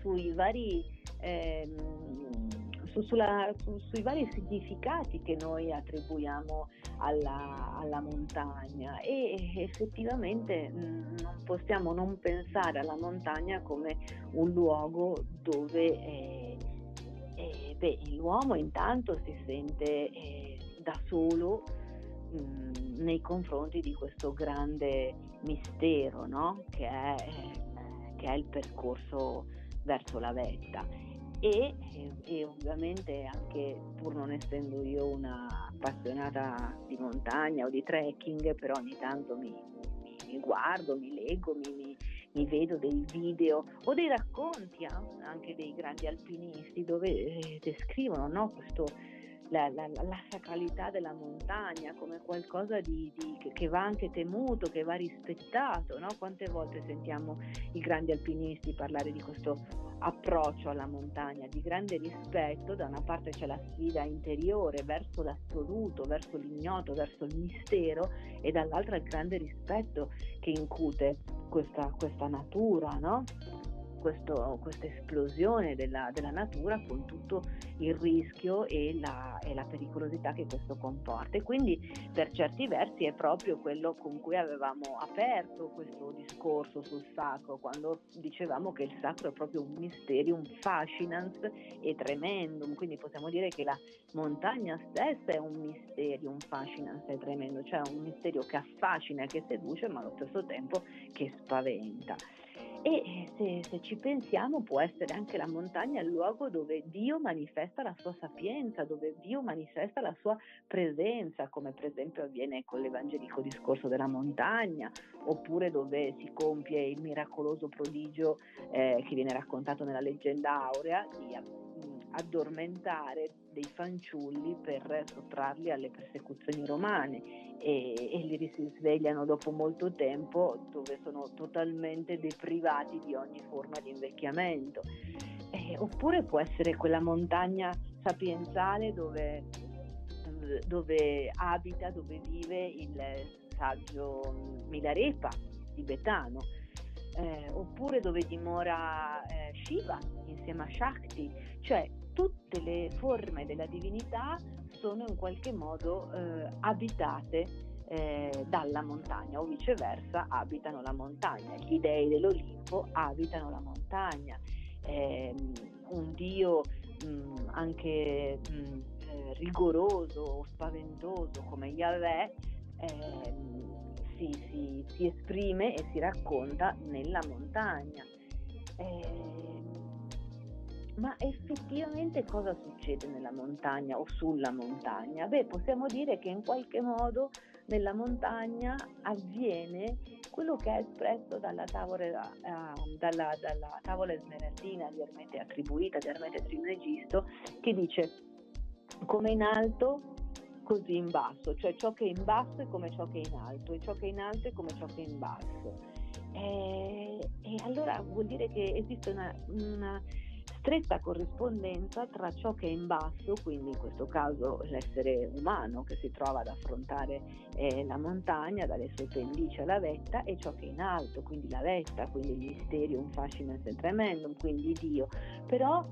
sui vari... Ehm, su, sulla, su, sui vari significati che noi attribuiamo alla, alla montagna e effettivamente mm, non possiamo non pensare alla montagna come un luogo dove eh, eh, beh, l'uomo intanto si sente eh, da solo mh, mm, nei confronti di questo grande mistero no? che, è, eh, che è il percorso verso la vetta e, e, ovviamente anche pur non essendo io una appassionata di montagna o di trekking, però ogni tanto mi, mi, mi guardo, mi leggo, mi, mi, vedo dei video o dei racconti anche dei grandi alpinisti dove eh, descrivono no, questo la, la, la, sacralità della montagna come qualcosa di, di, che va anche temuto, che va rispettato. No? Quante volte sentiamo i grandi alpinisti parlare di questo approccio alla montagna, di grande rispetto, da una parte c'è la sfida interiore verso l'assoluto, verso l'ignoto, verso il mistero e dall'altra il grande rispetto che incute questa, questa natura, no? Questo, questa esplosione della, della, natura con tutto il rischio e la, e la, pericolosità che questo comporta. E quindi per certi versi è proprio quello con cui avevamo aperto questo discorso sul sacro, quando dicevamo che il sacro è proprio un mysterium fascinans e tremendum, quindi possiamo dire che la montagna stessa è un mysterium fascinans e tremendo, cioè un misterio che affascina che seduce ma allo stesso tempo che spaventa. E se, se, ci pensiamo può essere anche la montagna il luogo dove Dio manifesta la sua sapienza, dove Dio manifesta la sua presenza, come per esempio avviene con l'evangelico discorso della montagna, oppure dove si compie il miracoloso prodigio eh, che viene raccontato nella leggenda aurea di addormentare dei fanciulli per sottrarli alle persecuzioni romane e, e li si svegliano dopo molto tempo dove sono totalmente deprivati di ogni forma di invecchiamento. Eh, oppure può essere quella montagna sapienzale dove, dove abita, dove vive il saggio Milarepa di Betano. Eh, oppure dove dimora eh, Shiva insieme a Shakti, cioè tutte le forme della divinità sono in qualche modo eh, abitate eh, dalla montagna o viceversa abitano la montagna. Gli dei dell'Olimpo abitano la montagna. Eh, un dio mh, mm, anche mh, mm, eh, rigoroso o spaventoso come Yahweh ehm, si, si, si, esprime e si racconta nella montagna. Eh, ma effettivamente cosa succede nella montagna o sulla montagna? Beh, possiamo dire che in qualche modo nella montagna avviene quello che è espresso dalla tavola, uh, dalla, dalla tavola smeraldina di Ermete, attribuita di Ermete Trismegisto, che dice come in alto così in basso, cioè ciò che è in basso è come ciò che è in alto e ciò che è in alto è come ciò che è in basso. E, e allora vuol dire che esiste una, una stretta corrispondenza tra ciò che è in basso, quindi in questo caso l'essere umano che si trova ad affrontare eh, la montagna dalle sue pendici alla vetta, e ciò che è in alto, quindi la vetta, quindi il misterio, un fascino tremendum, quindi Dio. Però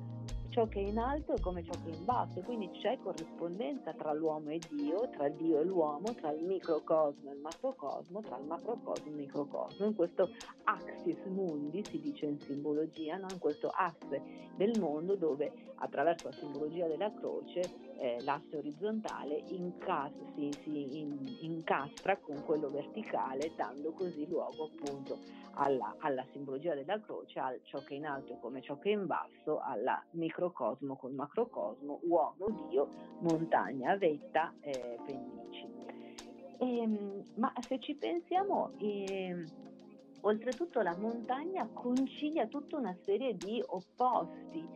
ciò che è in alto è come ciò che è in basso, quindi c'è corrispondenza tra l'uomo e Dio, tra Dio e l'uomo, tra il microcosmo e il macrocosmo, tra il macrocosmo e il microcosmo. In questo axis mundi, si dice in simbologia, no? in questo asse del mondo dove attraverso la simbologia della croce eh, l'asse orizzontale incas- si, si in- incastra con quello verticale, dando così luogo appunto alla, alla, simbologia della croce, al ciò che è in alto come ciò che è in basso, alla microcosmo col macrocosmo, uomo, Dio, montagna, vetta, eh, pendici. E, ehm, ma se ci pensiamo, eh, oltretutto la montagna concilia tutta una serie di opposti.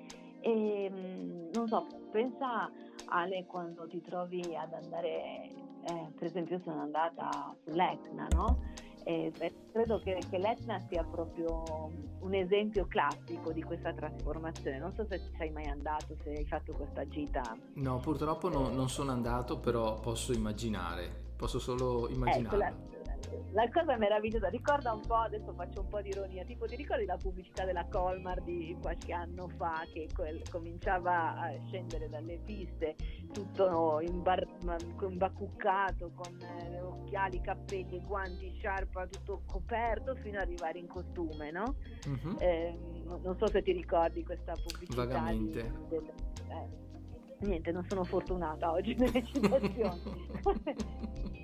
E, ehm, non so, pensa Ale quando ti trovi ad andare, eh, per esempio sono andata sull'Etna, no? E credo che, che, l'Etna sia proprio un esempio classico di questa trasformazione. Non so se sei mai andato, se hai fatto questa gita. No, purtroppo no, non sono andato, però posso immaginare, posso solo immaginare. Ecco, la cosa meravigliosa, ricorda un po', adesso faccio un po' di ironia, tipo ti ricordi la pubblicità della Colmar di qualche anno fa che quel, cominciava a scendere dalle piste tutto imbar- imbacuccato con eh, occhiali, cappelli, guanti, sciarpa, tutto coperto fino ad arrivare in costume, no? Uh-huh. Eh, non so se ti ricordi questa pubblicità. Vagamente. Di, del, eh, niente, non sono fortunata oggi nelle *laughs* citazioni.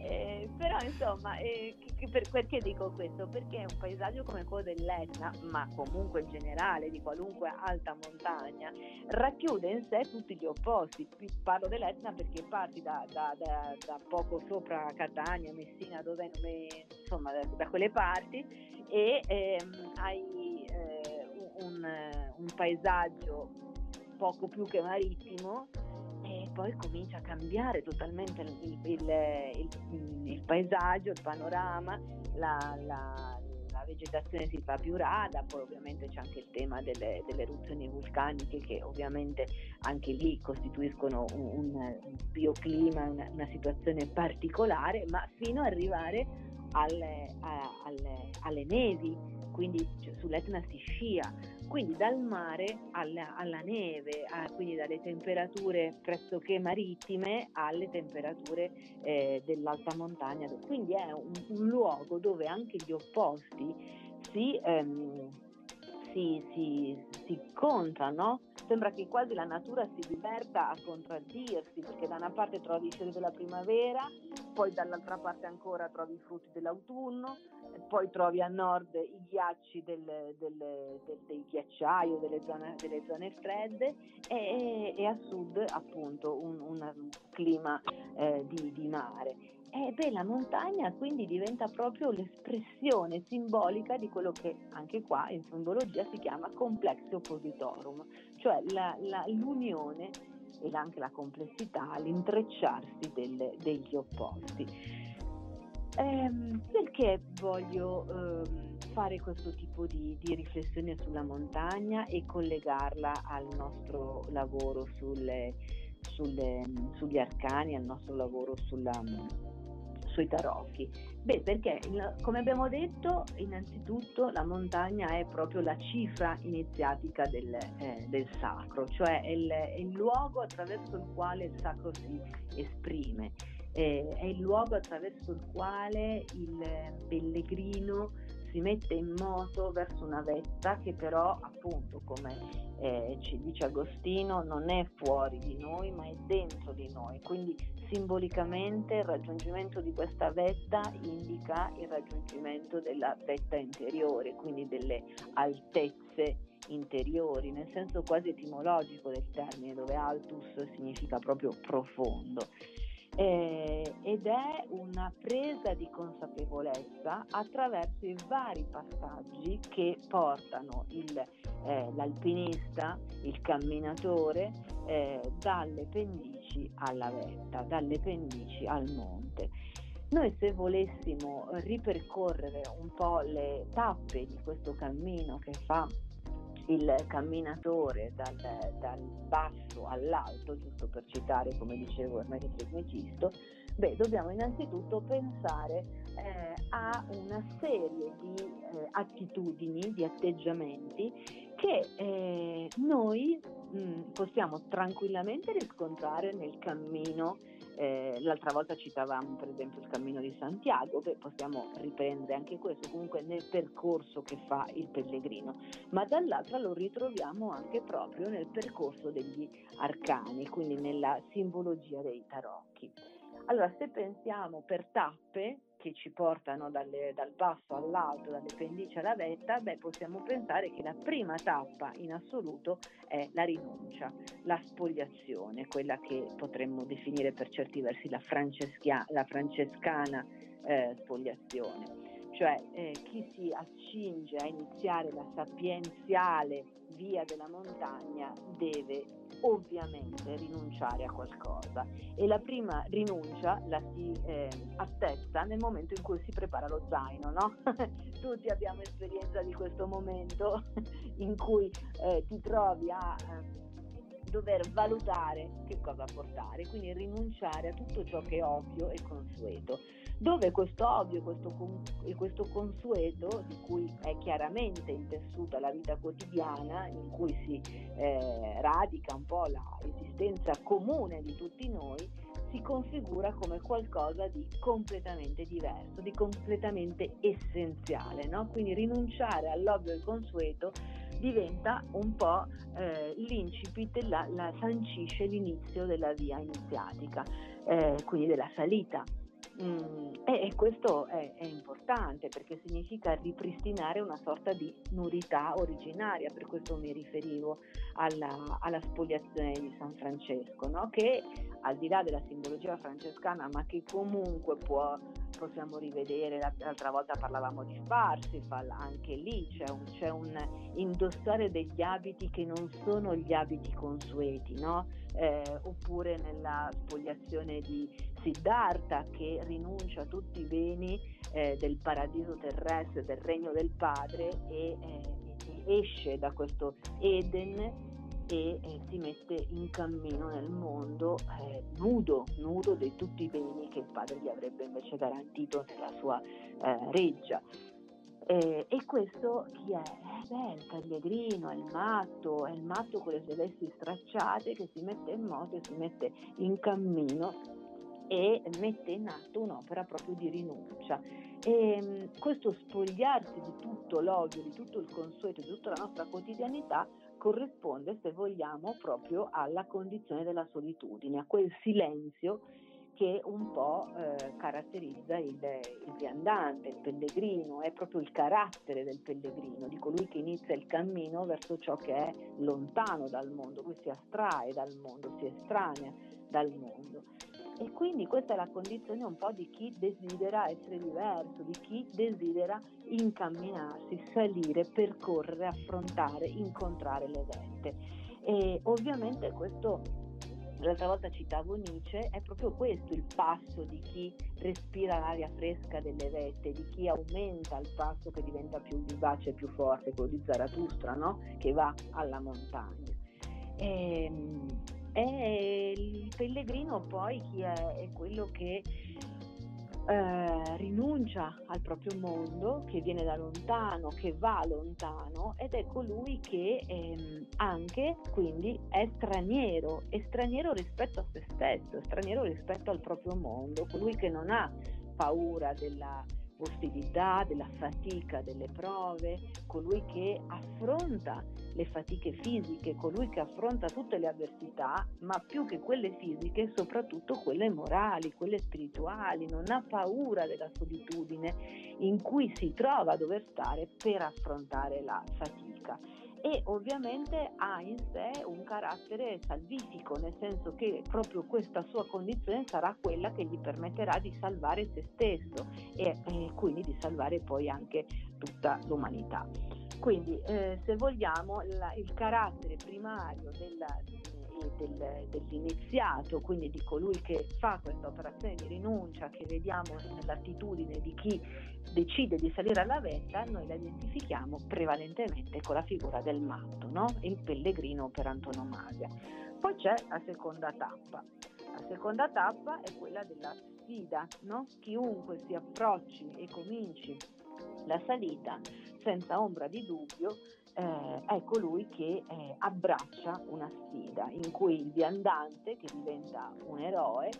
eh, però insomma, eh, per, perché dico questo? Perché un paesaggio come quello dell'Etna, ma comunque in generale di qualunque alta montagna, racchiude in sé tutti gli opposti. Parlo dell'Etna perché parti da, da, da, da poco sopra Catania, Messina, dove, insomma, da, quelle parti e ehm, hai eh, un, un paesaggio poco più che marittimo e poi comincia a cambiare totalmente il, il, il, il paesaggio, il panorama, la, la, la, vegetazione si fa più rada, poi ovviamente c'è anche il tema delle, delle eruzioni vulcaniche che ovviamente anche lì costituiscono un, un bioclima, una, una, situazione particolare, ma fino ad arrivare alle, a, alle, alle nevi, quindi cioè, sull'Etna si scia, quindi dal mare alla, alla neve, a, quindi dalle temperature pressoché marittime alle temperature eh, dell'alta montagna. Quindi è un, un, luogo dove anche gli opposti si, ehm, si, si, si incontrano. Sembra che quasi la natura si diverta a contraddirsi, perché da una parte trovi i fiori della primavera, poi dall'altra parte ancora trovi i frutti dell'autunno, poi trovi a nord i ghiacci del, del, del, del ghiacciaio delle zone, delle zone fredde e, e, a sud appunto un, un clima eh, di, di, mare. E beh, la montagna quindi diventa proprio l'espressione simbolica di quello che anche qua in simbologia si chiama complexo oppositorum, cioè la, la, l'unione e anche la complessità, l'intrecciarsi delle, degli opposti. Ehm, perché voglio ehm, fare questo tipo di, di, riflessione sulla montagna e collegarla al nostro lavoro sulle, sulle, sugli arcani, al nostro lavoro sulla, sui tarocchi? Beh, perché come abbiamo detto, innanzitutto la montagna è proprio la cifra iniziatica del, eh, del sacro, cioè è il, è il luogo attraverso il quale il sacro si esprime eh, è il luogo attraverso il quale il pellegrino si mette in moto verso una vetta che però appunto come eh, ci dice Agostino non è fuori di noi ma è dentro di noi quindi simbolicamente il raggiungimento di questa vetta indica il raggiungimento della vetta interiore quindi delle altezze interiori, nel senso quasi etimologico del termine, dove altus significa proprio profondo. Eh, ed è una presa di consapevolezza attraverso i vari passaggi che portano il, eh, l'alpinista, il camminatore, eh, dalle pendici alla vetta, dalle pendici al monte. Noi se volessimo ripercorrere un po' le tappe di questo cammino che fa il camminatore dal, dal, basso all'alto, giusto per citare come dicevo Ermeto Trismegisto, beh, dobbiamo innanzitutto pensare eh, a una serie di eh, attitudini, di atteggiamenti che eh, noi mh, possiamo tranquillamente riscontrare nel cammino eh, l'altra volta citavamo per esempio il cammino di Santiago, che possiamo riprendere anche questo comunque nel percorso che fa il pellegrino, ma dall'altra lo ritroviamo anche proprio nel percorso degli arcani, quindi nella simbologia dei tarocchi. Allora, se pensiamo per tappe, che ci portano dalle, dal basso all'alto, dalle pendici alla vetta, beh, possiamo pensare che la prima tappa in assoluto è la rinuncia, la spogliazione, quella che potremmo definire per certi versi la, la francescana eh, spogliazione. Cioè eh, chi si accinge a iniziare la sapienziale via della montagna deve ovviamente rinunciare a qualcosa e la prima rinuncia la si eh, attesta nel momento in cui si prepara lo zaino, no? *laughs* Tutti abbiamo esperienza di questo momento *laughs* in cui eh, ti trovi a eh, dover valutare che cosa portare, quindi rinunciare a tutto ciò che è ovvio e consueto. Dove questo ovvio questo, e questo consueto, di cui è chiaramente intessuta la vita quotidiana, in cui si eh, radica un po' l'esistenza comune di tutti noi, si configura come qualcosa di completamente diverso, di completamente essenziale. No? Quindi rinunciare all'ovvio e consueto diventa un po' eh, l'incipit, la, la, sancisce l'inizio della via iniziatica, eh, quindi della salita. Mm, e, e, questo è, è, importante perché significa ripristinare una sorta di nurità originaria, per questo mi riferivo alla, alla spoliazione di San Francesco, no? che al di là della simbologia francescana, ma che comunque può, possiamo rivedere, l'altra volta parlavamo di Parsifal, anche lì c'è un, c'è un, indossare degli abiti che non sono gli abiti consueti, no? eh, oppure nella spogliazione di Siddhartha che rinuncia a tutti i beni eh, del paradiso terrestre, del regno del Padre e eh, esce da questo Eden e eh, si mette in cammino nel mondo eh, nudo, nudo di tutti i beni che il padre gli avrebbe invece garantito nella sua eh, reggia. Eh, e questo chi è? Eh, beh, il pellegrino, è il matto, è il matto con le sue vesti stracciate che si mette in moto e si mette in cammino e mette in atto un'opera proprio di rinuncia. E ehm, questo spogliarsi di tutto l'odio, di tutto il consueto, di tutta la nostra quotidianità corrisponde, se vogliamo, proprio alla condizione della solitudine, a quel silenzio che un po' eh, caratterizza il, il, viandante, il pellegrino, è proprio il carattere del pellegrino, di colui che inizia il cammino verso ciò che è lontano dal mondo, lui si astrae dal mondo, si estranea dal mondo. E quindi questa è la condizione un po' di chi desidera essere diverso, di chi desidera incamminarsi, salire, percorrere, affrontare, incontrare le vette. E ovviamente questo l'altra volta citavo Nietzsche, è proprio questo il passo di chi respira l'aria fresca delle vette, di chi aumenta il passo che diventa più vivace e più forte, quello di Zarathustra, no? che va alla montagna. E, ehm, e il pellegrino poi chi è? È quello che eh, rinuncia al proprio mondo, che viene da lontano, che va lontano ed è colui che ehm, anche quindi è straniero, è straniero rispetto a se stesso, è straniero rispetto al proprio mondo, colui che non ha paura della ostilità, della fatica delle prove, colui che affronta le fatiche fisiche, colui che affronta tutte le avversità, ma più che quelle fisiche, soprattutto quelle morali, quelle spirituali, non ha paura della solitudine in cui si trova a dover stare per affrontare la fatica. E ovviamente ha in sé un carattere salvifico, nel senso che proprio questa sua condizione sarà quella che gli permetterà di salvare se stesso e, e quindi di salvare poi anche tutta l'umanità. Quindi eh, se vogliamo la, il carattere primario della, del, dell'iniziato, quindi di colui che fa questa operazione di rinuncia che vediamo nell'attitudine di chi decide di salire alla vetta, noi la identifichiamo prevalentemente con la figura del matto, no? il pellegrino per antonomasia. Poi c'è la seconda tappa. La seconda tappa è quella della sfida, no? chiunque si approcci e cominci la salita senza ombra di dubbio eh, è colui che eh, abbraccia una sfida in cui il viandante, che diventa un eroe,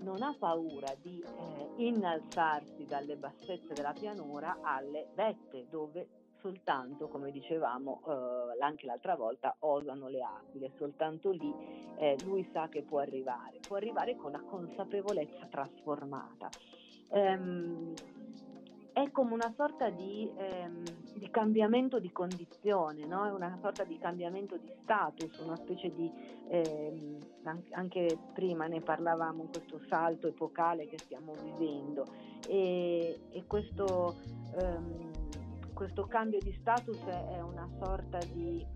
non ha paura di eh, innalzarsi dalle bassezze della pianura alle vette dove soltanto, come dicevamo eh, anche l'altra volta, osano le aquile, soltanto lì eh, lui sa che può arrivare, può arrivare con la consapevolezza trasformata. Ehm, è come una sorta di, ehm, di cambiamento di condizione, no? una sorta di cambiamento di status, una specie di, ehm, anche prima ne parlavamo, questo salto epocale che stiamo vivendo e, e questo, ehm, questo, cambio di status è una sorta di,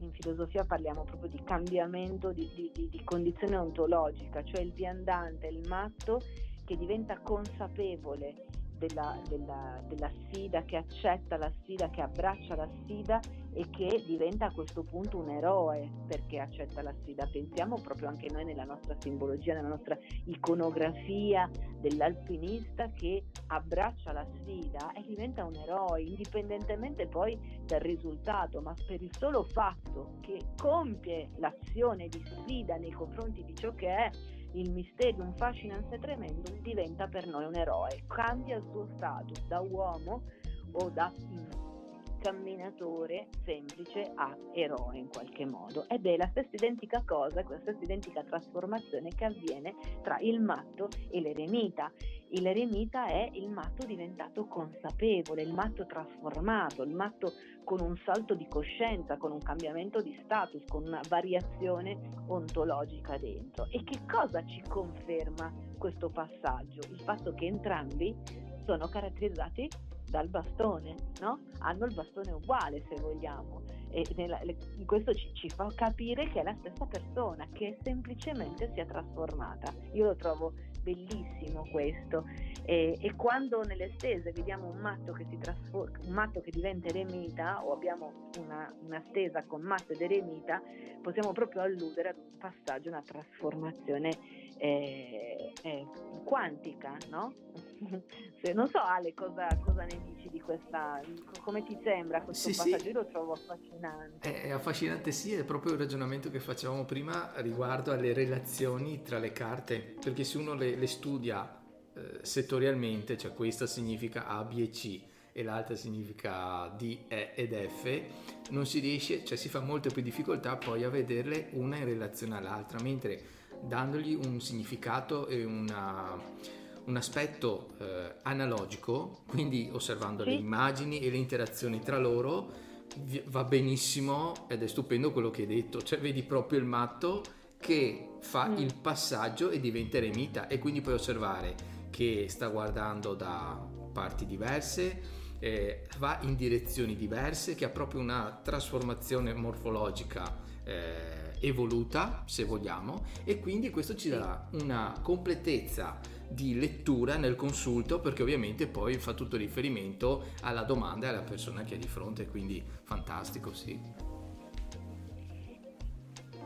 in filosofia parliamo proprio di cambiamento di, di, di condizione ontologica, cioè il viandante, il matto che diventa consapevole della, della, della, sfida, che accetta la sfida, che abbraccia la sfida e che diventa a questo punto un eroe perché accetta la sfida. Pensiamo proprio anche noi nella nostra simbologia, nella nostra iconografia dell'alpinista che abbraccia la sfida e diventa un eroe, indipendentemente poi dal risultato, ma per il solo fatto che compie l'azione di sfida nei confronti di ciò che è il Mysterium Fascinans Tremendum diventa per noi un eroe, cambia il suo status da uomo o da camminatore semplice a eroe in qualche modo ed è la stessa identica cosa, questa stessa identica trasformazione che avviene tra il matto e l'eremita. L'eremita è il matto diventato consapevole, il matto trasformato, il matto con un salto di coscienza, con un cambiamento di status, con una variazione ontologica dentro. E che cosa ci conferma questo passaggio? Il fatto che entrambi sono caratterizzati dal bastone, no? hanno il bastone uguale se vogliamo e nella, le, questo ci, ci, fa capire che è la stessa persona che semplicemente si è trasformata. Io lo trovo bellissimo questo e, e quando nelle stese vediamo un matto che, si trasforma, un matto che diventa eremita o abbiamo una, una stesa con matto ed eremita possiamo proprio alludere ad un passaggio, una trasformazione eh, eh, quantica, no? *laughs* Se, non so Ale cosa, cosa, ne dici di questa, come ti sembra questo sì, passaggio? Sì. Io lo trovo affascinante. È, è, affascinante sì, è proprio il ragionamento che facevamo prima riguardo alle relazioni tra le carte, perché se uno le, le studia eh, settorialmente, cioè questa significa A, B e C e l'altra significa D, E ed F, non si riesce, cioè si fa molto più difficoltà poi a vederle una in relazione all'altra, mentre dandogli un significato e una un aspetto eh, analogico, quindi osservando sì. le immagini e le interazioni tra loro, va benissimo ed è stupendo quello che hai detto, cioè vedi proprio il matto che fa mm. il passaggio e diventa eremita e quindi puoi osservare che sta guardando da parti diverse, eh, va in direzioni diverse, che ha proprio una trasformazione morfologica eh, evoluta, se vogliamo, e quindi questo ci darà una completezza di lettura nel consulto perché ovviamente poi fa tutto riferimento alla domanda e alla persona che è di fronte, quindi fantastico, sì.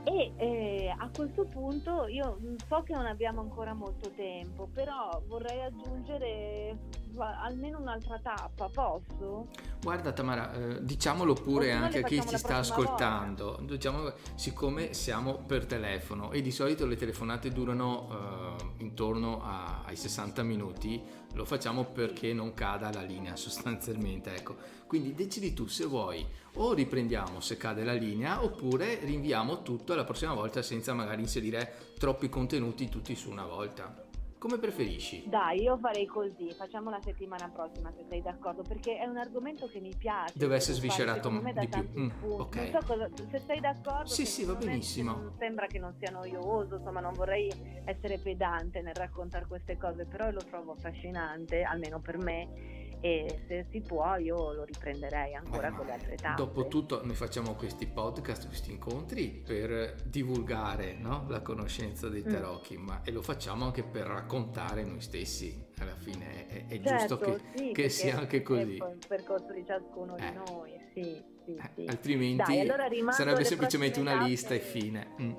E eh, a questo punto io so che non abbiamo ancora molto tempo, però vorrei aggiungere almeno un'altra tappa, posso? Guarda Tamara, eh, diciamolo pure anche a chi ci sta ascoltando, diciamo, siccome siamo per telefono e di solito le telefonate durano eh, intorno a, ai 60 minuti, lo facciamo perché non cada la linea *laughs* sostanzialmente, ecco. Quindi decidi tu se vuoi o riprendiamo se cade la linea oppure rinviamo tutto alla prossima volta senza magari inserire troppi contenuti tutti su una volta. Come preferisci? Dai, io farei così, facciamo la settimana prossima se sei d'accordo, perché è un argomento che mi piace. Deve essere sviscerato di più. Mm, okay. so cosa, se sei d'accordo. Sì, sì, va benissimo. Sembra che non sia noioso, insomma non vorrei essere pedante nel raccontare queste cose, però lo trovo affascinante, almeno per me e se si può io lo riprenderei ancora Beh, con le altre tappe. Dopotutto noi facciamo questi podcast, questi incontri per divulgare no? la conoscenza dei mm. tarocchi, mm. ma e lo facciamo anche per raccontare noi stessi. Alla fine è, è certo, giusto che, sì, che sia anche così. È il percorso di ciascuno eh. di noi, sì, sì, eh, sì. Altrimenti dai, allora sarebbe semplicemente una lista e fine. Mm.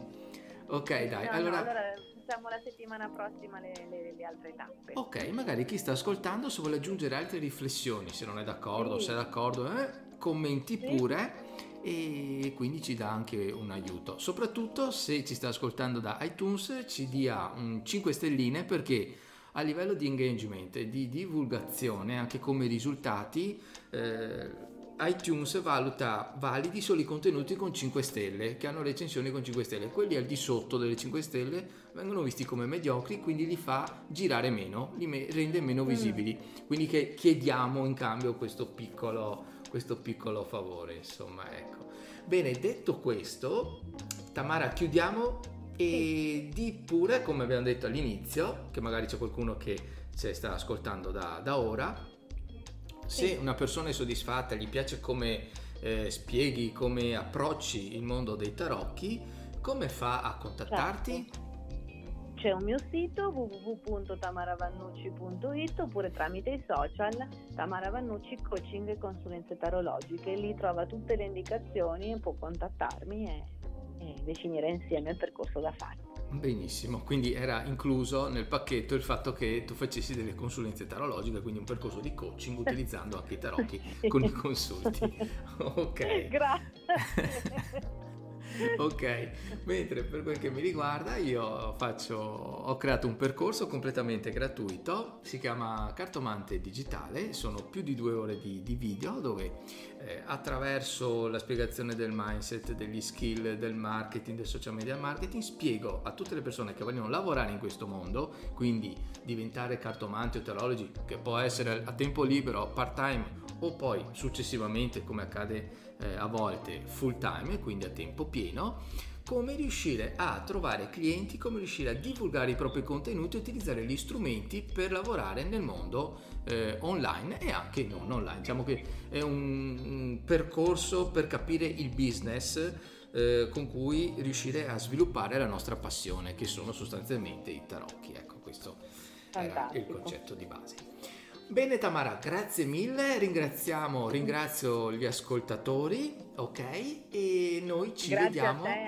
Ok, dai, no, allora... No, allora facciamo la settimana prossima le, le, le, altre tappe. Ok, magari chi sta ascoltando se vuole aggiungere altre riflessioni, se non è d'accordo, sì. se è d'accordo, eh, commenti sì. pure e quindi ci dà anche un aiuto. Soprattutto se ci sta ascoltando da iTunes ci dia un 5 stelline perché a livello di engagement e di divulgazione anche come risultati eh, iTunes valuta validi solo i contenuti con 5 stelle, che hanno recensioni con 5 stelle. Quelli al di sotto delle 5 stelle vengono visti come mediocri, quindi li fa girare meno, li me- rende meno mm. visibili. Quindi che chiediamo in cambio questo piccolo, questo piccolo favore, insomma, ecco. Bene, detto questo, Tamara, chiudiamo e di pure, come abbiamo detto all'inizio, che magari c'è qualcuno che ci sta ascoltando da, da ora, se una persona è soddisfatta, gli piace come eh, spieghi, come approcci il mondo dei tarocchi, come fa a contattarti? Certo. C'è un mio sito www.tamaravannucci.it oppure tramite i social Tamara Vannucci Coaching e Consulenze Tarologiche. Lì trova tutte le indicazioni, può contattarmi e, e definire insieme il percorso da fare. Benissimo, quindi era incluso nel pacchetto il fatto che tu facessi delle consulenze tarologiche, quindi un percorso di coaching *laughs* utilizzando anche i tarocchi con i consulti. *laughs* Ok. Grazie. *laughs* ok, mentre per quel che mi riguarda io faccio, ho creato un percorso completamente gratuito, si chiama Cartomante Digitale, sono più di due ore di, di video dove eh, attraverso la spiegazione del mindset, degli skill, del marketing, del social media marketing, spiego a tutte le persone che vogliono lavorare in questo mondo, quindi diventare cartomanti o teologi, che può essere a tempo libero, part time o poi successivamente come accade eh, a volte full time, quindi a tempo pieno, come riuscire a trovare clienti, come riuscire a divulgare i propri contenuti e utilizzare gli strumenti per lavorare nel mondo eh, online e anche non online. Diciamo che è un, un percorso per capire il business eh, con cui riuscire a sviluppare la nostra passione, che sono sostanzialmente i tarocchi. Ecco, questo Fantastico. era il concetto di base. Bene Tamara, grazie mille, ringraziamo, ringrazio gli ascoltatori, ok? E noi ci grazie vediamo. A te,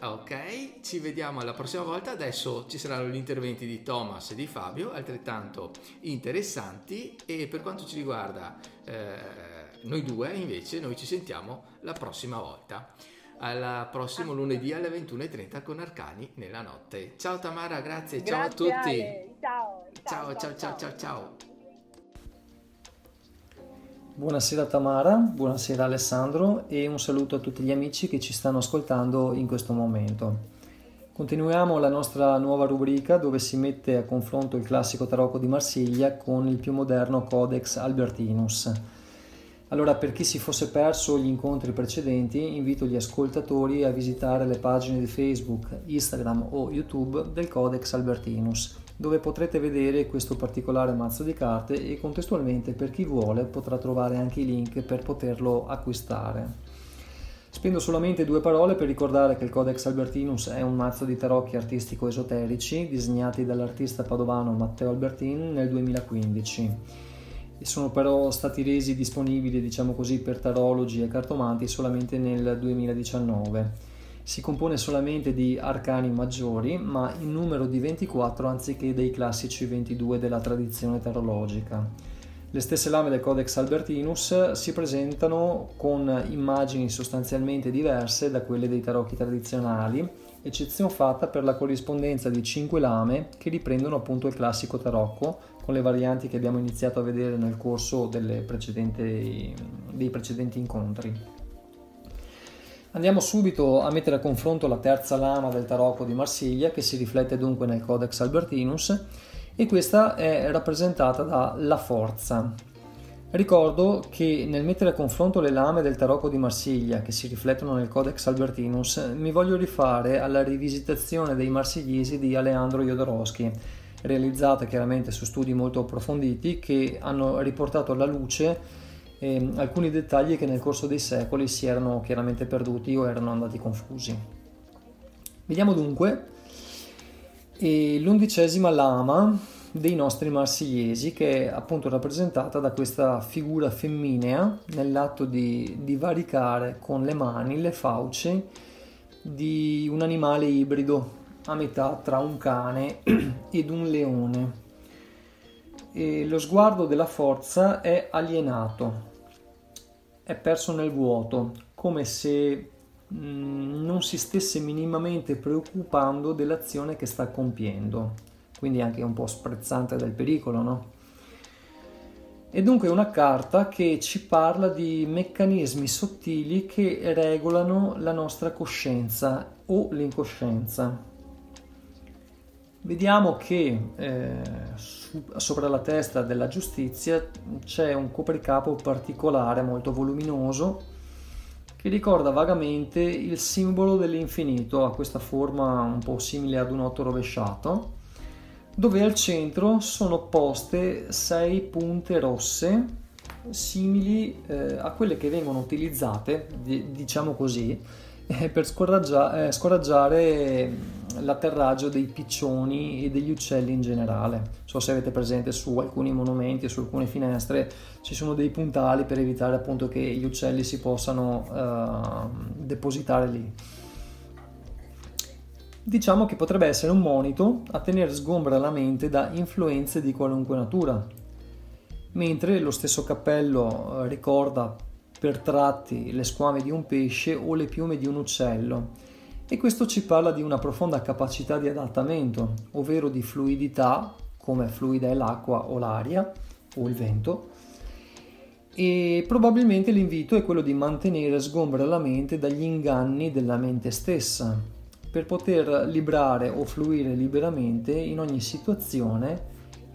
Ale. Ok, ci vediamo alla prossima volta. Adesso ci saranno gli interventi di Thomas e di Fabio, altrettanto interessanti. E per quanto ci riguarda, eh, noi due invece, noi ci sentiamo la prossima volta. Al prossimo lunedì alle 21.30 con Arcani nella notte. Ciao Tamara, grazie, grazie ciao a tutti. Ale. Ciao, ciao, ciao, ciao, ciao. ciao. Buonasera Tamara, buonasera Alessandro e un saluto a tutti gli amici che ci stanno ascoltando in questo momento. Continuiamo la nostra nuova rubrica dove si mette a confronto il classico tarocco di Marsiglia con il più moderno Codex Albertinus. Allora, per chi si fosse perso gli incontri precedenti, invito gli ascoltatori a visitare le pagine di Facebook, Instagram o YouTube del Codex Albertinus dove potrete vedere questo particolare mazzo di carte e contestualmente per chi vuole potrà trovare anche i link per poterlo acquistare. Spendo solamente due parole per ricordare che il Codex Albertinus è un mazzo di tarocchi artistico-esoterici disegnati dall'artista padovano Matteo Albertin nel 2015 e sono però stati resi disponibili, diciamo così, per tarologi e cartomanti solamente nel 2019 si compone solamente di arcani maggiori, ma in numero di 24 anziché dei classici 22 della tradizione tarologica. Le stesse lame del Codex Albertinus si presentano con immagini sostanzialmente diverse da quelle dei tarocchi tradizionali, eccezione fatta per la corrispondenza di 5 lame che riprendono appunto il classico tarocco con le varianti che abbiamo iniziato a vedere nel corso dei precedenti incontri. Andiamo subito a mettere a confronto la terza lama del tarocco di Marsiglia che si riflette dunque nel Codex Albertinus e questa è rappresentata da La Forza. Ricordo che nel mettere a confronto le lame del tarocco di Marsiglia che si riflettono nel Codex Albertinus mi voglio rifare alla rivisitazione dei marsigliesi di Aleandro Jodorowsky, realizzata chiaramente su studi molto approfonditi che hanno riportato alla luce eh, alcuni dettagli che nel corso dei secoli si erano chiaramente perduti o erano andati confusi. Vediamo dunque l'undicesima lama dei nostri marsigliesi che è appunto rappresentata da questa figura femminea nell'atto di, di varicare con le mani le fauci di un animale ibrido a metà tra un cane *clears throat* ed un leone. E lo sguardo della forza è alienato, è perso nel vuoto, come se mh, non si stesse minimamente preoccupando dell'azione che sta compiendo quindi anche un po' sprezzante del pericolo, no? E dunque è una carta che ci parla di meccanismi sottili che regolano la nostra coscienza o l'incoscienza. Vediamo che eh, sopra la testa della giustizia c'è un copricapo particolare molto voluminoso che ricorda vagamente il simbolo dell'infinito, ha questa forma un po' simile ad un otto rovesciato dove al centro sono poste sei punte rosse simili eh, a quelle che vengono utilizzate, diciamo così, eh, per scoraggia- eh, scoraggiare l'atterraggio dei piccioni e degli uccelli in generale. Non so se avete presente su alcuni monumenti, su alcune finestre, ci sono dei puntali per evitare appunto che gli uccelli si possano eh, depositare lì. Diciamo che potrebbe essere un monito a tenere sgombra la mente da influenze di qualunque natura, mentre lo stesso cappello eh, ricorda per tratti le squame di un pesce o le piume di un uccello e questo ci parla di una profonda capacità di adattamento, ovvero di fluidità, come fluida è l'acqua o l'aria o il vento, e probabilmente l'invito è quello di mantenere sgombra la mente dagli inganni della mente stessa, per poter librare o fluire liberamente in ogni situazione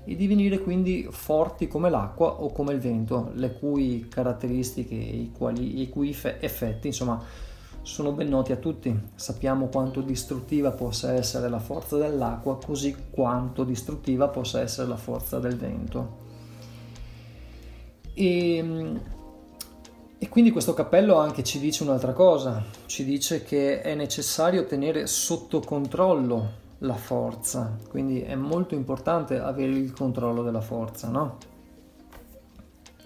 e divenire quindi forti come l'acqua o come il vento, le cui caratteristiche e i, i cui effetti insomma sono ben noti a tutti. Sappiamo quanto distruttiva possa essere la forza dell'acqua, così quanto distruttiva possa essere la forza del vento. E e quindi questo cappello anche ci dice un'altra cosa, ci dice che è necessario tenere sotto controllo la forza, quindi è molto importante avere il controllo della forza, no?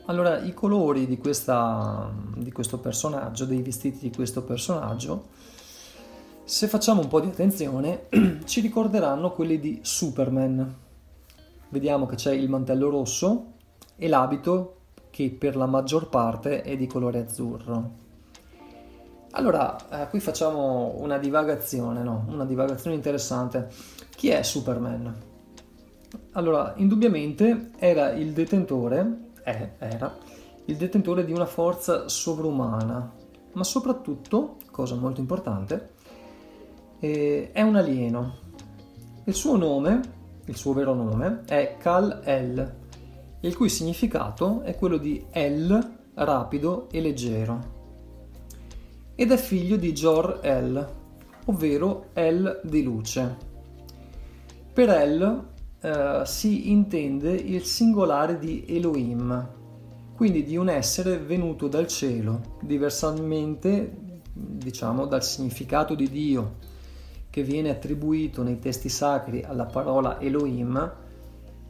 Allora, i colori di, questa, di questo personaggio, dei vestiti di questo personaggio, se facciamo un po' di attenzione, *clears throat* ci ricorderanno quelli di Superman. Vediamo che c'è il mantello rosso e l'abito che per la maggior parte è di colore azzurro. Allora, eh, qui facciamo una divagazione, no? Una divagazione interessante. Chi è Superman? Allora, indubbiamente era il detentore, è, era, il detentore di una forza sovrumana, ma soprattutto, cosa molto importante, eh, è un alieno. Il suo nome, il suo vero nome, è Kal-El, il cui significato è quello di El, rapido e leggero. Ed è figlio di Jor-El, ovvero El di luce. Per El eh, si intende il singolare di Elohim, quindi di un essere venuto dal cielo, diversamente diciamo dal significato di Dio che viene attribuito nei testi sacri alla parola Elohim,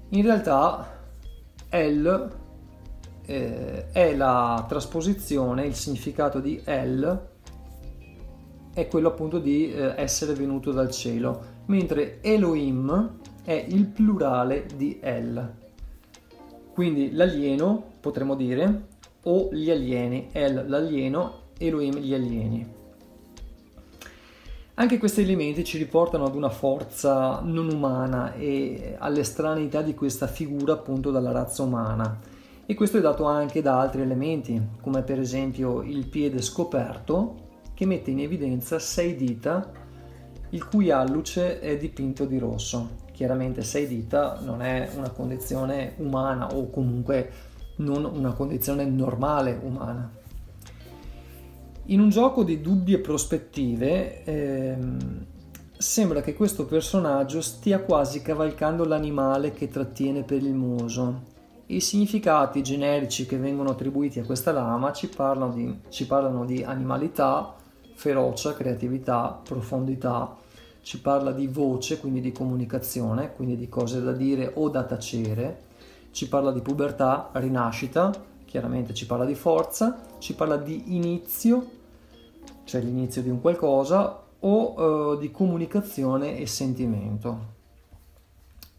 in realtà El eh, è la trasposizione, il significato di El è quello appunto di eh, essere venuto dal cielo, mentre Elohim è il plurale di El. Quindi l'alieno, potremmo dire, o gli alieni, El l'alieno, Elohim gli alieni. Anche questi elementi ci riportano ad una forza non umana e all'estraneità di questa figura appunto dalla razza umana. E questo è dato anche da altri elementi, come per esempio il piede scoperto, che mette in evidenza sei dita, il cui alluce è dipinto di rosso. Chiaramente sei dita non è una condizione umana o comunque non una condizione normale umana. In un gioco di dubbie prospettive ehm, sembra che questo personaggio stia quasi cavalcando l'animale che trattiene per il muso. I significati generici che vengono attribuiti a questa lama ci parlano di, ci parlano di animalità, ferocia, creatività, profondità, ci parla di voce, quindi di comunicazione, quindi di cose da dire o da tacere, ci parla di pubertà, rinascita, chiaramente ci parla di forza, ci parla di inizio, cioè l'inizio di un qualcosa, o eh, di comunicazione e sentimento.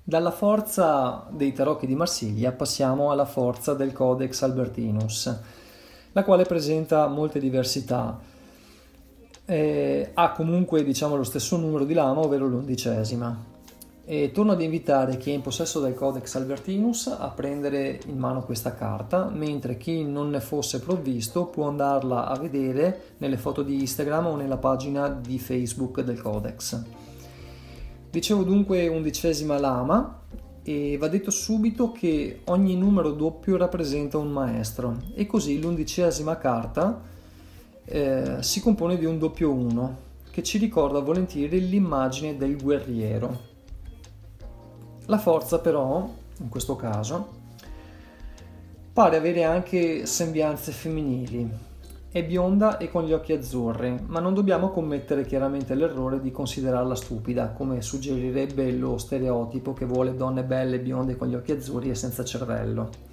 Dalla forza dei tarocchi di Marsiglia passiamo alla forza del Codex Albertinus, la quale presenta molte diversità eh, ha comunque diciamo, lo stesso numero di lama, ovvero l'undicesima. E torno ad invitare chi è in possesso del Codex Albertinus a prendere in mano questa carta, mentre chi non ne fosse provvisto può andarla a vedere nelle foto di Instagram o nella pagina di Facebook del Codex. Dicevo dunque undicesima lama e va detto subito che ogni numero doppio rappresenta un maestro e così l'undicesima carta eh, si compone di un doppio 1 che ci ricorda volentieri l'immagine del guerriero. La forza però, in questo caso, pare avere anche sembianze femminili. È bionda e con gli occhi azzurri, ma non dobbiamo commettere chiaramente l'errore di considerarla stupida, come suggerirebbe lo stereotipo che vuole donne belle, bionde con gli occhi azzurri e senza cervello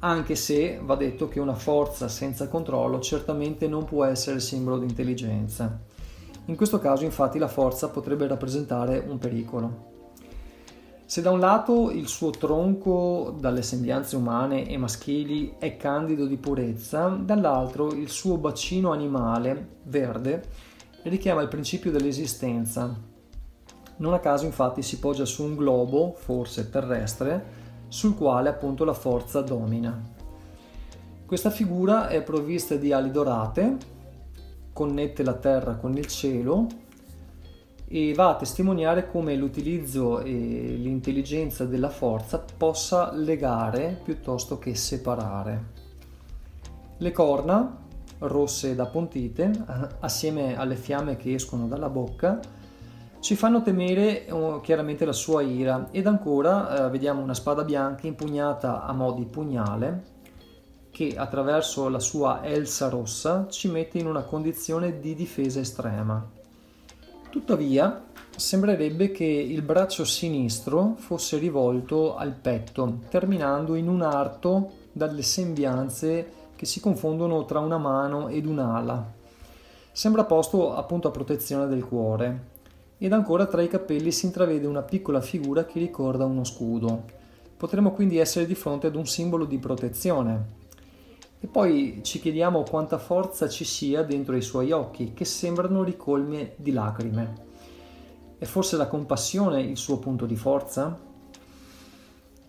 anche se va detto che una forza senza controllo certamente non può essere simbolo di intelligenza. In questo caso infatti la forza potrebbe rappresentare un pericolo. Se da un lato il suo tronco dalle sembianze umane e maschili è candido di purezza, dall'altro il suo bacino animale, verde, richiama il principio dell'esistenza. Non a caso infatti si poggia su un globo, forse terrestre, sul quale appunto la forza domina. Questa figura è provvista di ali dorate, connette la terra con il cielo e va a testimoniare come l'utilizzo e l'intelligenza della forza possa legare piuttosto che separare. Le corna, rosse ed appuntite, *laughs* assieme alle fiamme che escono dalla bocca, ci fanno temere uh, chiaramente la sua ira ed ancora uh, vediamo una spada bianca impugnata a mo' di pugnale che attraverso la sua elsa rossa ci mette in una condizione di difesa estrema. Tuttavia sembrerebbe che il braccio sinistro fosse rivolto al petto, terminando in un arto dalle sembianze che si confondono tra una mano ed un'ala. Sembra posto appunto a protezione del cuore ed ancora tra i capelli si intravede una piccola figura che ricorda uno scudo. Potremmo quindi essere di fronte ad un simbolo di protezione. E poi ci chiediamo quanta forza ci sia dentro i suoi occhi, che sembrano ricolmi di lacrime. È forse la compassione il suo punto di forza?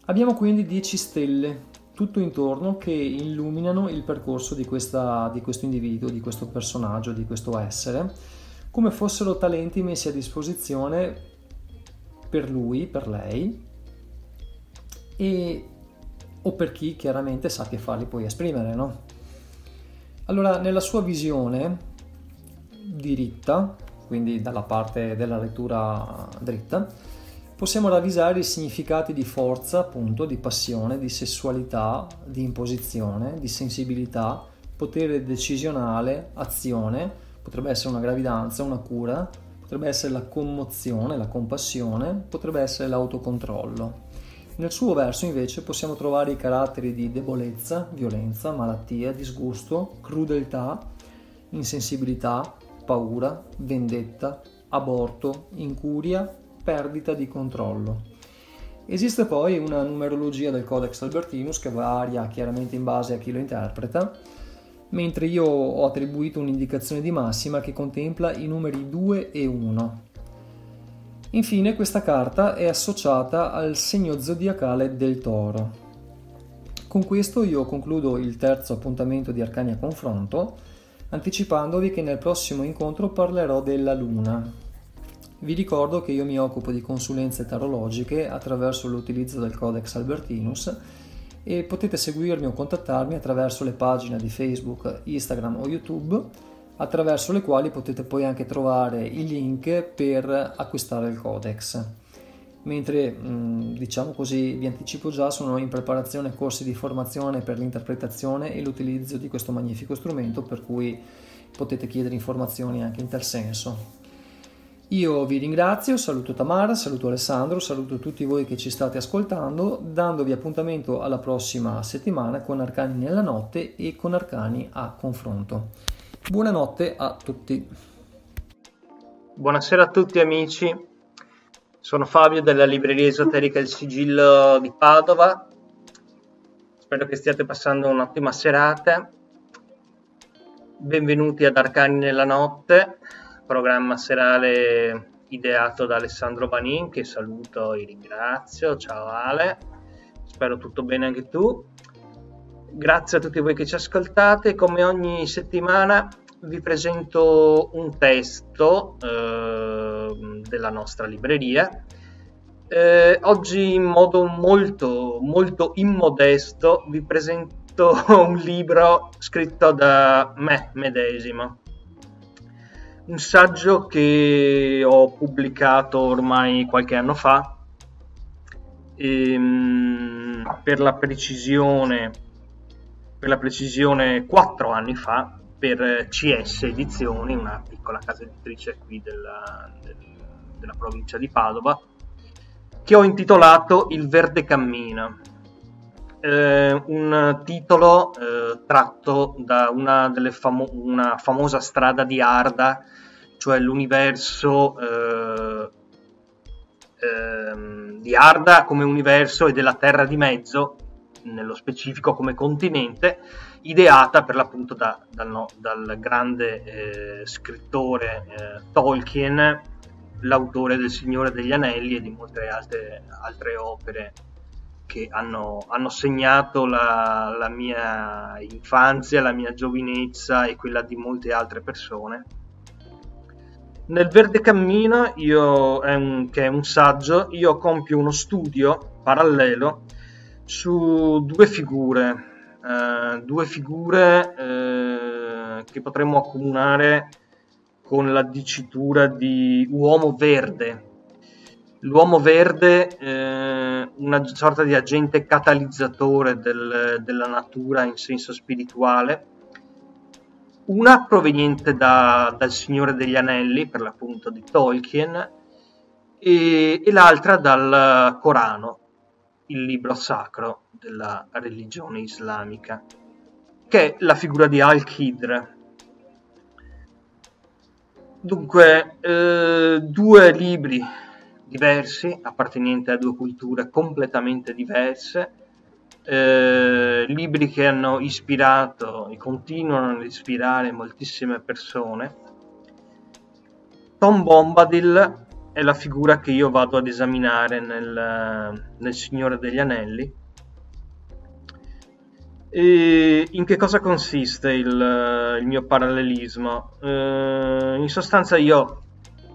Abbiamo quindi 10 stelle tutto intorno che illuminano il percorso di, questa, di questo individuo, di questo personaggio, di questo essere come fossero talenti messi a disposizione per lui, per lei, e, o per chi chiaramente sa che farli poi esprimere, no? Allora, nella sua visione diritta, quindi dalla parte della lettura dritta, possiamo ravvisare i significati di forza, appunto, di passione, di sessualità, di imposizione, di sensibilità, potere decisionale, azione, potrebbe essere una gravidanza, una cura, potrebbe essere la commozione, la compassione, potrebbe essere l'autocontrollo. Nel suo verso invece possiamo trovare i caratteri di debolezza, violenza, malattia, disgusto, crudeltà, insensibilità, paura, vendetta, aborto, incuria, perdita di controllo. Esiste poi una numerologia del Codex Albertinus che varia chiaramente in base a chi lo interpreta, mentre io ho attribuito un'indicazione di massima che contempla i numeri 2 e 1. Infine questa carta è associata al segno zodiacale del toro. Con questo io concludo il terzo appuntamento di Arcania Confronto, anticipandovi che nel prossimo incontro parlerò della Luna. Vi ricordo che io mi occupo di consulenze tarologiche attraverso l'utilizzo del Codex Albertinus e potete seguirmi o contattarmi attraverso le pagine di Facebook, Instagram o YouTube, attraverso le quali potete poi anche trovare i link per acquistare il Codex. Mentre, diciamo così, vi anticipo già, sono in preparazione corsi di formazione per l'interpretazione e l'utilizzo di questo magnifico strumento, per cui potete chiedere informazioni anche in tal senso. Io vi ringrazio, saluto Tamara, saluto Alessandro, saluto tutti voi che ci state ascoltando, dandovi appuntamento alla prossima settimana con Arcani nella notte e con Arcani a confronto. Buonanotte a tutti. Buonasera a tutti amici, sono Fabio della libreria esoterica Il Sigillo di Padova, spero che stiate passando un'ottima serata. Benvenuti ad Arcani nella notte programma serale ideato da Alessandro Banin, che saluto e ringrazio. Ciao Ale, spero tutto bene anche tu. Grazie a tutti voi che ci ascoltate. Come ogni settimana vi presento un testo eh, della nostra libreria. Eh, oggi in modo molto, molto immodesto vi presento *laughs* un libro scritto da me medesimo un saggio che ho pubblicato ormai qualche anno fa ehm, per la precisione per la precisione quattro anni fa per CS Edizioni, una piccola casa editrice qui della, del, della provincia di Padova, che ho intitolato Il Verde Cammina. Eh, un titolo eh, tratto da una, famo- una, famosa strada di Arda cioè l'universo eh, eh, di Arda come universo e della Terra di mezzo, nello specifico come continente, ideata per l'appunto da, dal, no, dal, grande eh, scrittore eh, Tolkien, l'autore del Signore degli Anelli e di molte altre, altre opere che hanno, hanno segnato la, la, mia infanzia, la mia giovinezza e quella di molte altre persone. Nel Verde Cammino, io, è un, che è un saggio, io compio uno studio parallelo su due figure, eh, due figure eh, che potremmo accomunare con la dicitura di uomo verde. L'uomo verde, eh, una sorta di agente catalizzatore del, della natura in senso spirituale, una proveniente da, dal Signore degli Anelli, per l'appunto di Tolkien, e, e l'altra dal Corano, il libro sacro della religione islamica, che è la figura di Al-Khidr. Dunque, eh, due libri diversi, appartenenti a due culture completamente diverse, eh, libri che hanno ispirato e continuano ad ispirare moltissime persone. Tom Bombadil è la figura che io vado ad esaminare nel, nel Signore degli Anelli. E in che cosa consiste il, il mio parallelismo? Eh, in sostanza io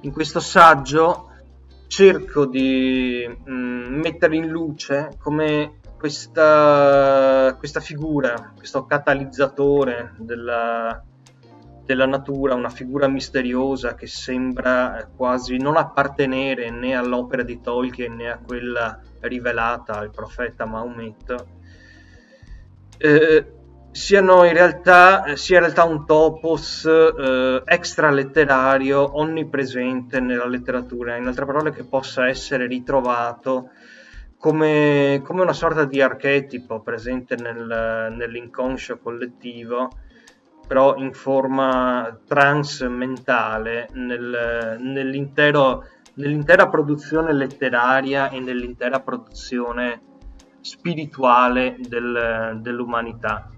in questo saggio cerco di mh, mm, mettere in luce come questa, questa figura, questo catalizzatore della, della natura, una figura misteriosa che sembra quasi non appartenere né all'opera di Tolkien né a quella rivelata al profeta Maometto, eh, siano in realtà, sia in realtà un topos eh, extraletterario onnipresente nella letteratura, in altre parole che possa essere ritrovato come, come una sorta di archetipo presente nel, nell'inconscio collettivo, però in forma transmentale nel, nell'intera produzione letteraria e nell'intera produzione spirituale del, dell'umanità.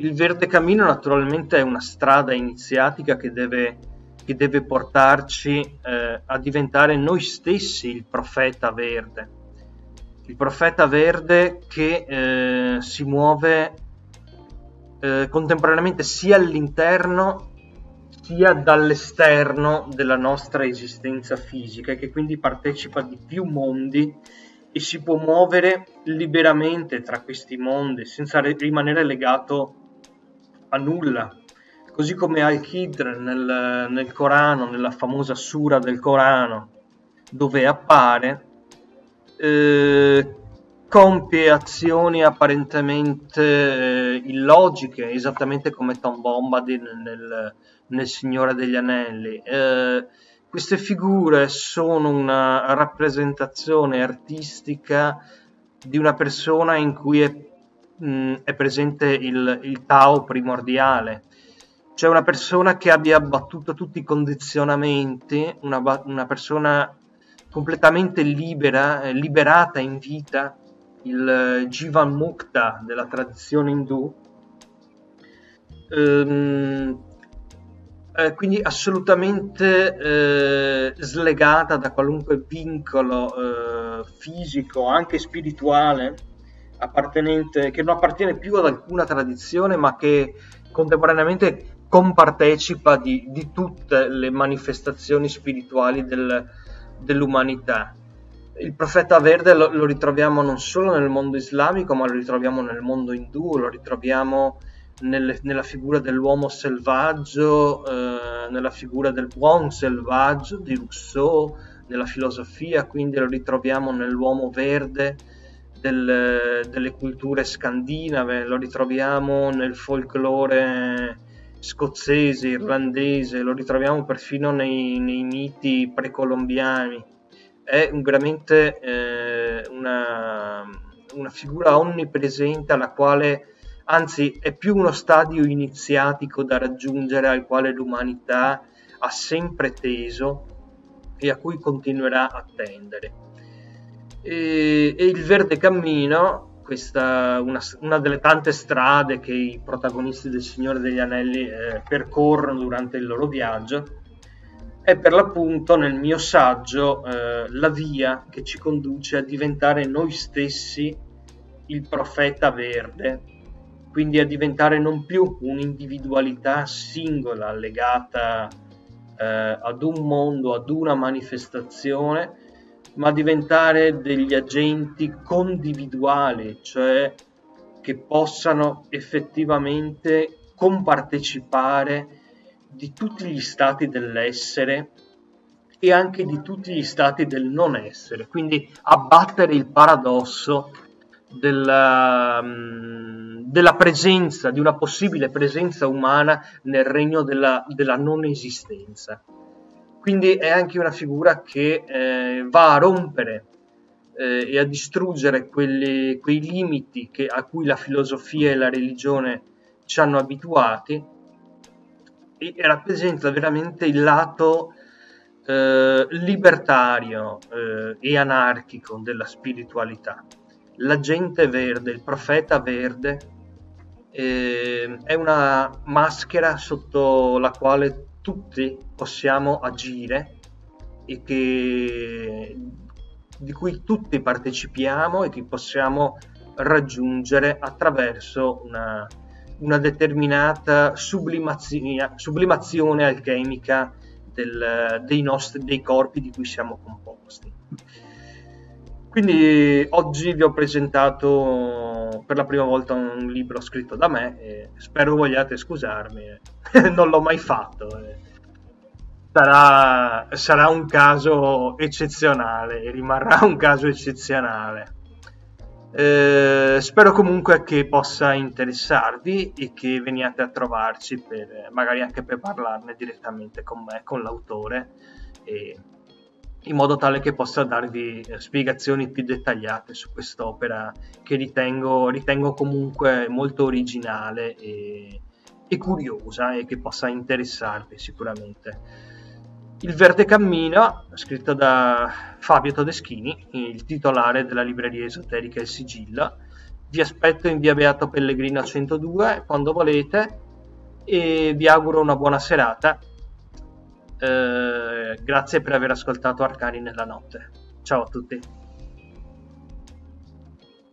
Il verde cammino naturalmente è una strada iniziatica che deve, che deve portarci eh, a diventare noi stessi il profeta verde. Il profeta verde che eh, si muove eh, contemporaneamente sia all'interno sia dall'esterno della nostra esistenza fisica e che quindi partecipa di più mondi e si può muovere liberamente tra questi mondi senza rimanere legato nulla. Così come Al-Khidr nel, nel Corano, nella famosa sura del Corano, dove appare, eh, compie azioni apparentemente eh, illogiche, esattamente come Tom Bombadil nel, nel Signore degli Anelli. Eh, queste figure sono una rappresentazione artistica di una persona in cui è, mh, è presente il, il Tao primordiale, cioè una persona che abbia abbattuto tutti i condizionamenti, una, una persona completamente libera, eh, liberata in vita, il Jivan Mukta della tradizione indù. Ehm, eh, quindi assolutamente eh, slegata da qualunque vincolo eh, fisico, anche spirituale, appartenente, che non appartiene più ad alcuna tradizione, ma che contemporaneamente compartecipa di, di tutte le manifestazioni spirituali del, dell'umanità. Il profeta verde lo, lo, ritroviamo non solo nel mondo islamico, ma lo ritroviamo nel mondo indù, lo ritroviamo nelle, nella figura dell'uomo selvaggio, eh, nella figura del buon selvaggio di Rousseau, nella filosofia, quindi lo ritroviamo nell'uomo verde del, delle culture scandinave, lo ritroviamo nel folklore scozzese, irlandese, lo ritroviamo perfino nei, nei miti precolombiani. È veramente eh, una, una figura onnipresente alla quale anzi è più uno stadio iniziatico da raggiungere al quale l'umanità ha sempre teso e a cui continuerà a tendere. E, e il verde cammino, questa, una, una, delle tante strade che i protagonisti del Signore degli Anelli eh, percorrono durante il loro viaggio, è per l'appunto nel mio saggio eh, la via che ci conduce a diventare noi stessi il profeta verde quindi a diventare non più un'individualità singola legata eh, ad un mondo, ad una manifestazione, ma diventare degli agenti condividuali, cioè che possano effettivamente compartecipare di tutti gli stati dell'essere e anche di tutti gli stati del non essere, quindi abbattere il paradosso della, mm, della, presenza, di una possibile presenza umana nel regno della, della non esistenza. Quindi è anche una figura che eh, va a rompere eh, e a distruggere quelli, quei limiti che, a cui la filosofia e la religione ci hanno abituati. E rappresenta veramente il lato eh, libertario eh, e anarchico della spiritualità. L'agente verde, il profeta verde, eh, è una maschera sotto la quale tutti possiamo agire e che, di cui tutti partecipiamo e che possiamo raggiungere attraverso una, una determinata sublimazione, alchemica del, dei, nostri, dei corpi di cui siamo composti. Quindi oggi vi ho presentato per la prima volta un libro scritto da me e spero vogliate scusarmi, *laughs* non l'ho mai fatto. Sarà, sarà un caso eccezionale, rimarrà un caso eccezionale. Eh, spero comunque che possa interessarvi e che veniate a trovarci per magari anche per parlarne direttamente con me, con l'autore e in modo tale che possa darvi spiegazioni più dettagliate su quest'opera che ritengo, ritengo comunque molto originale e, e, curiosa e che possa interessarvi sicuramente. Il Verde Cammina, scritto da Fabio Todeschini, il titolare della libreria esoterica Il Sigilla. Vi aspetto in via Beato Pellegrino 102 quando volete e vi auguro una buona serata eh, grazie per aver ascoltato Arcani nella notte. Ciao a tutti.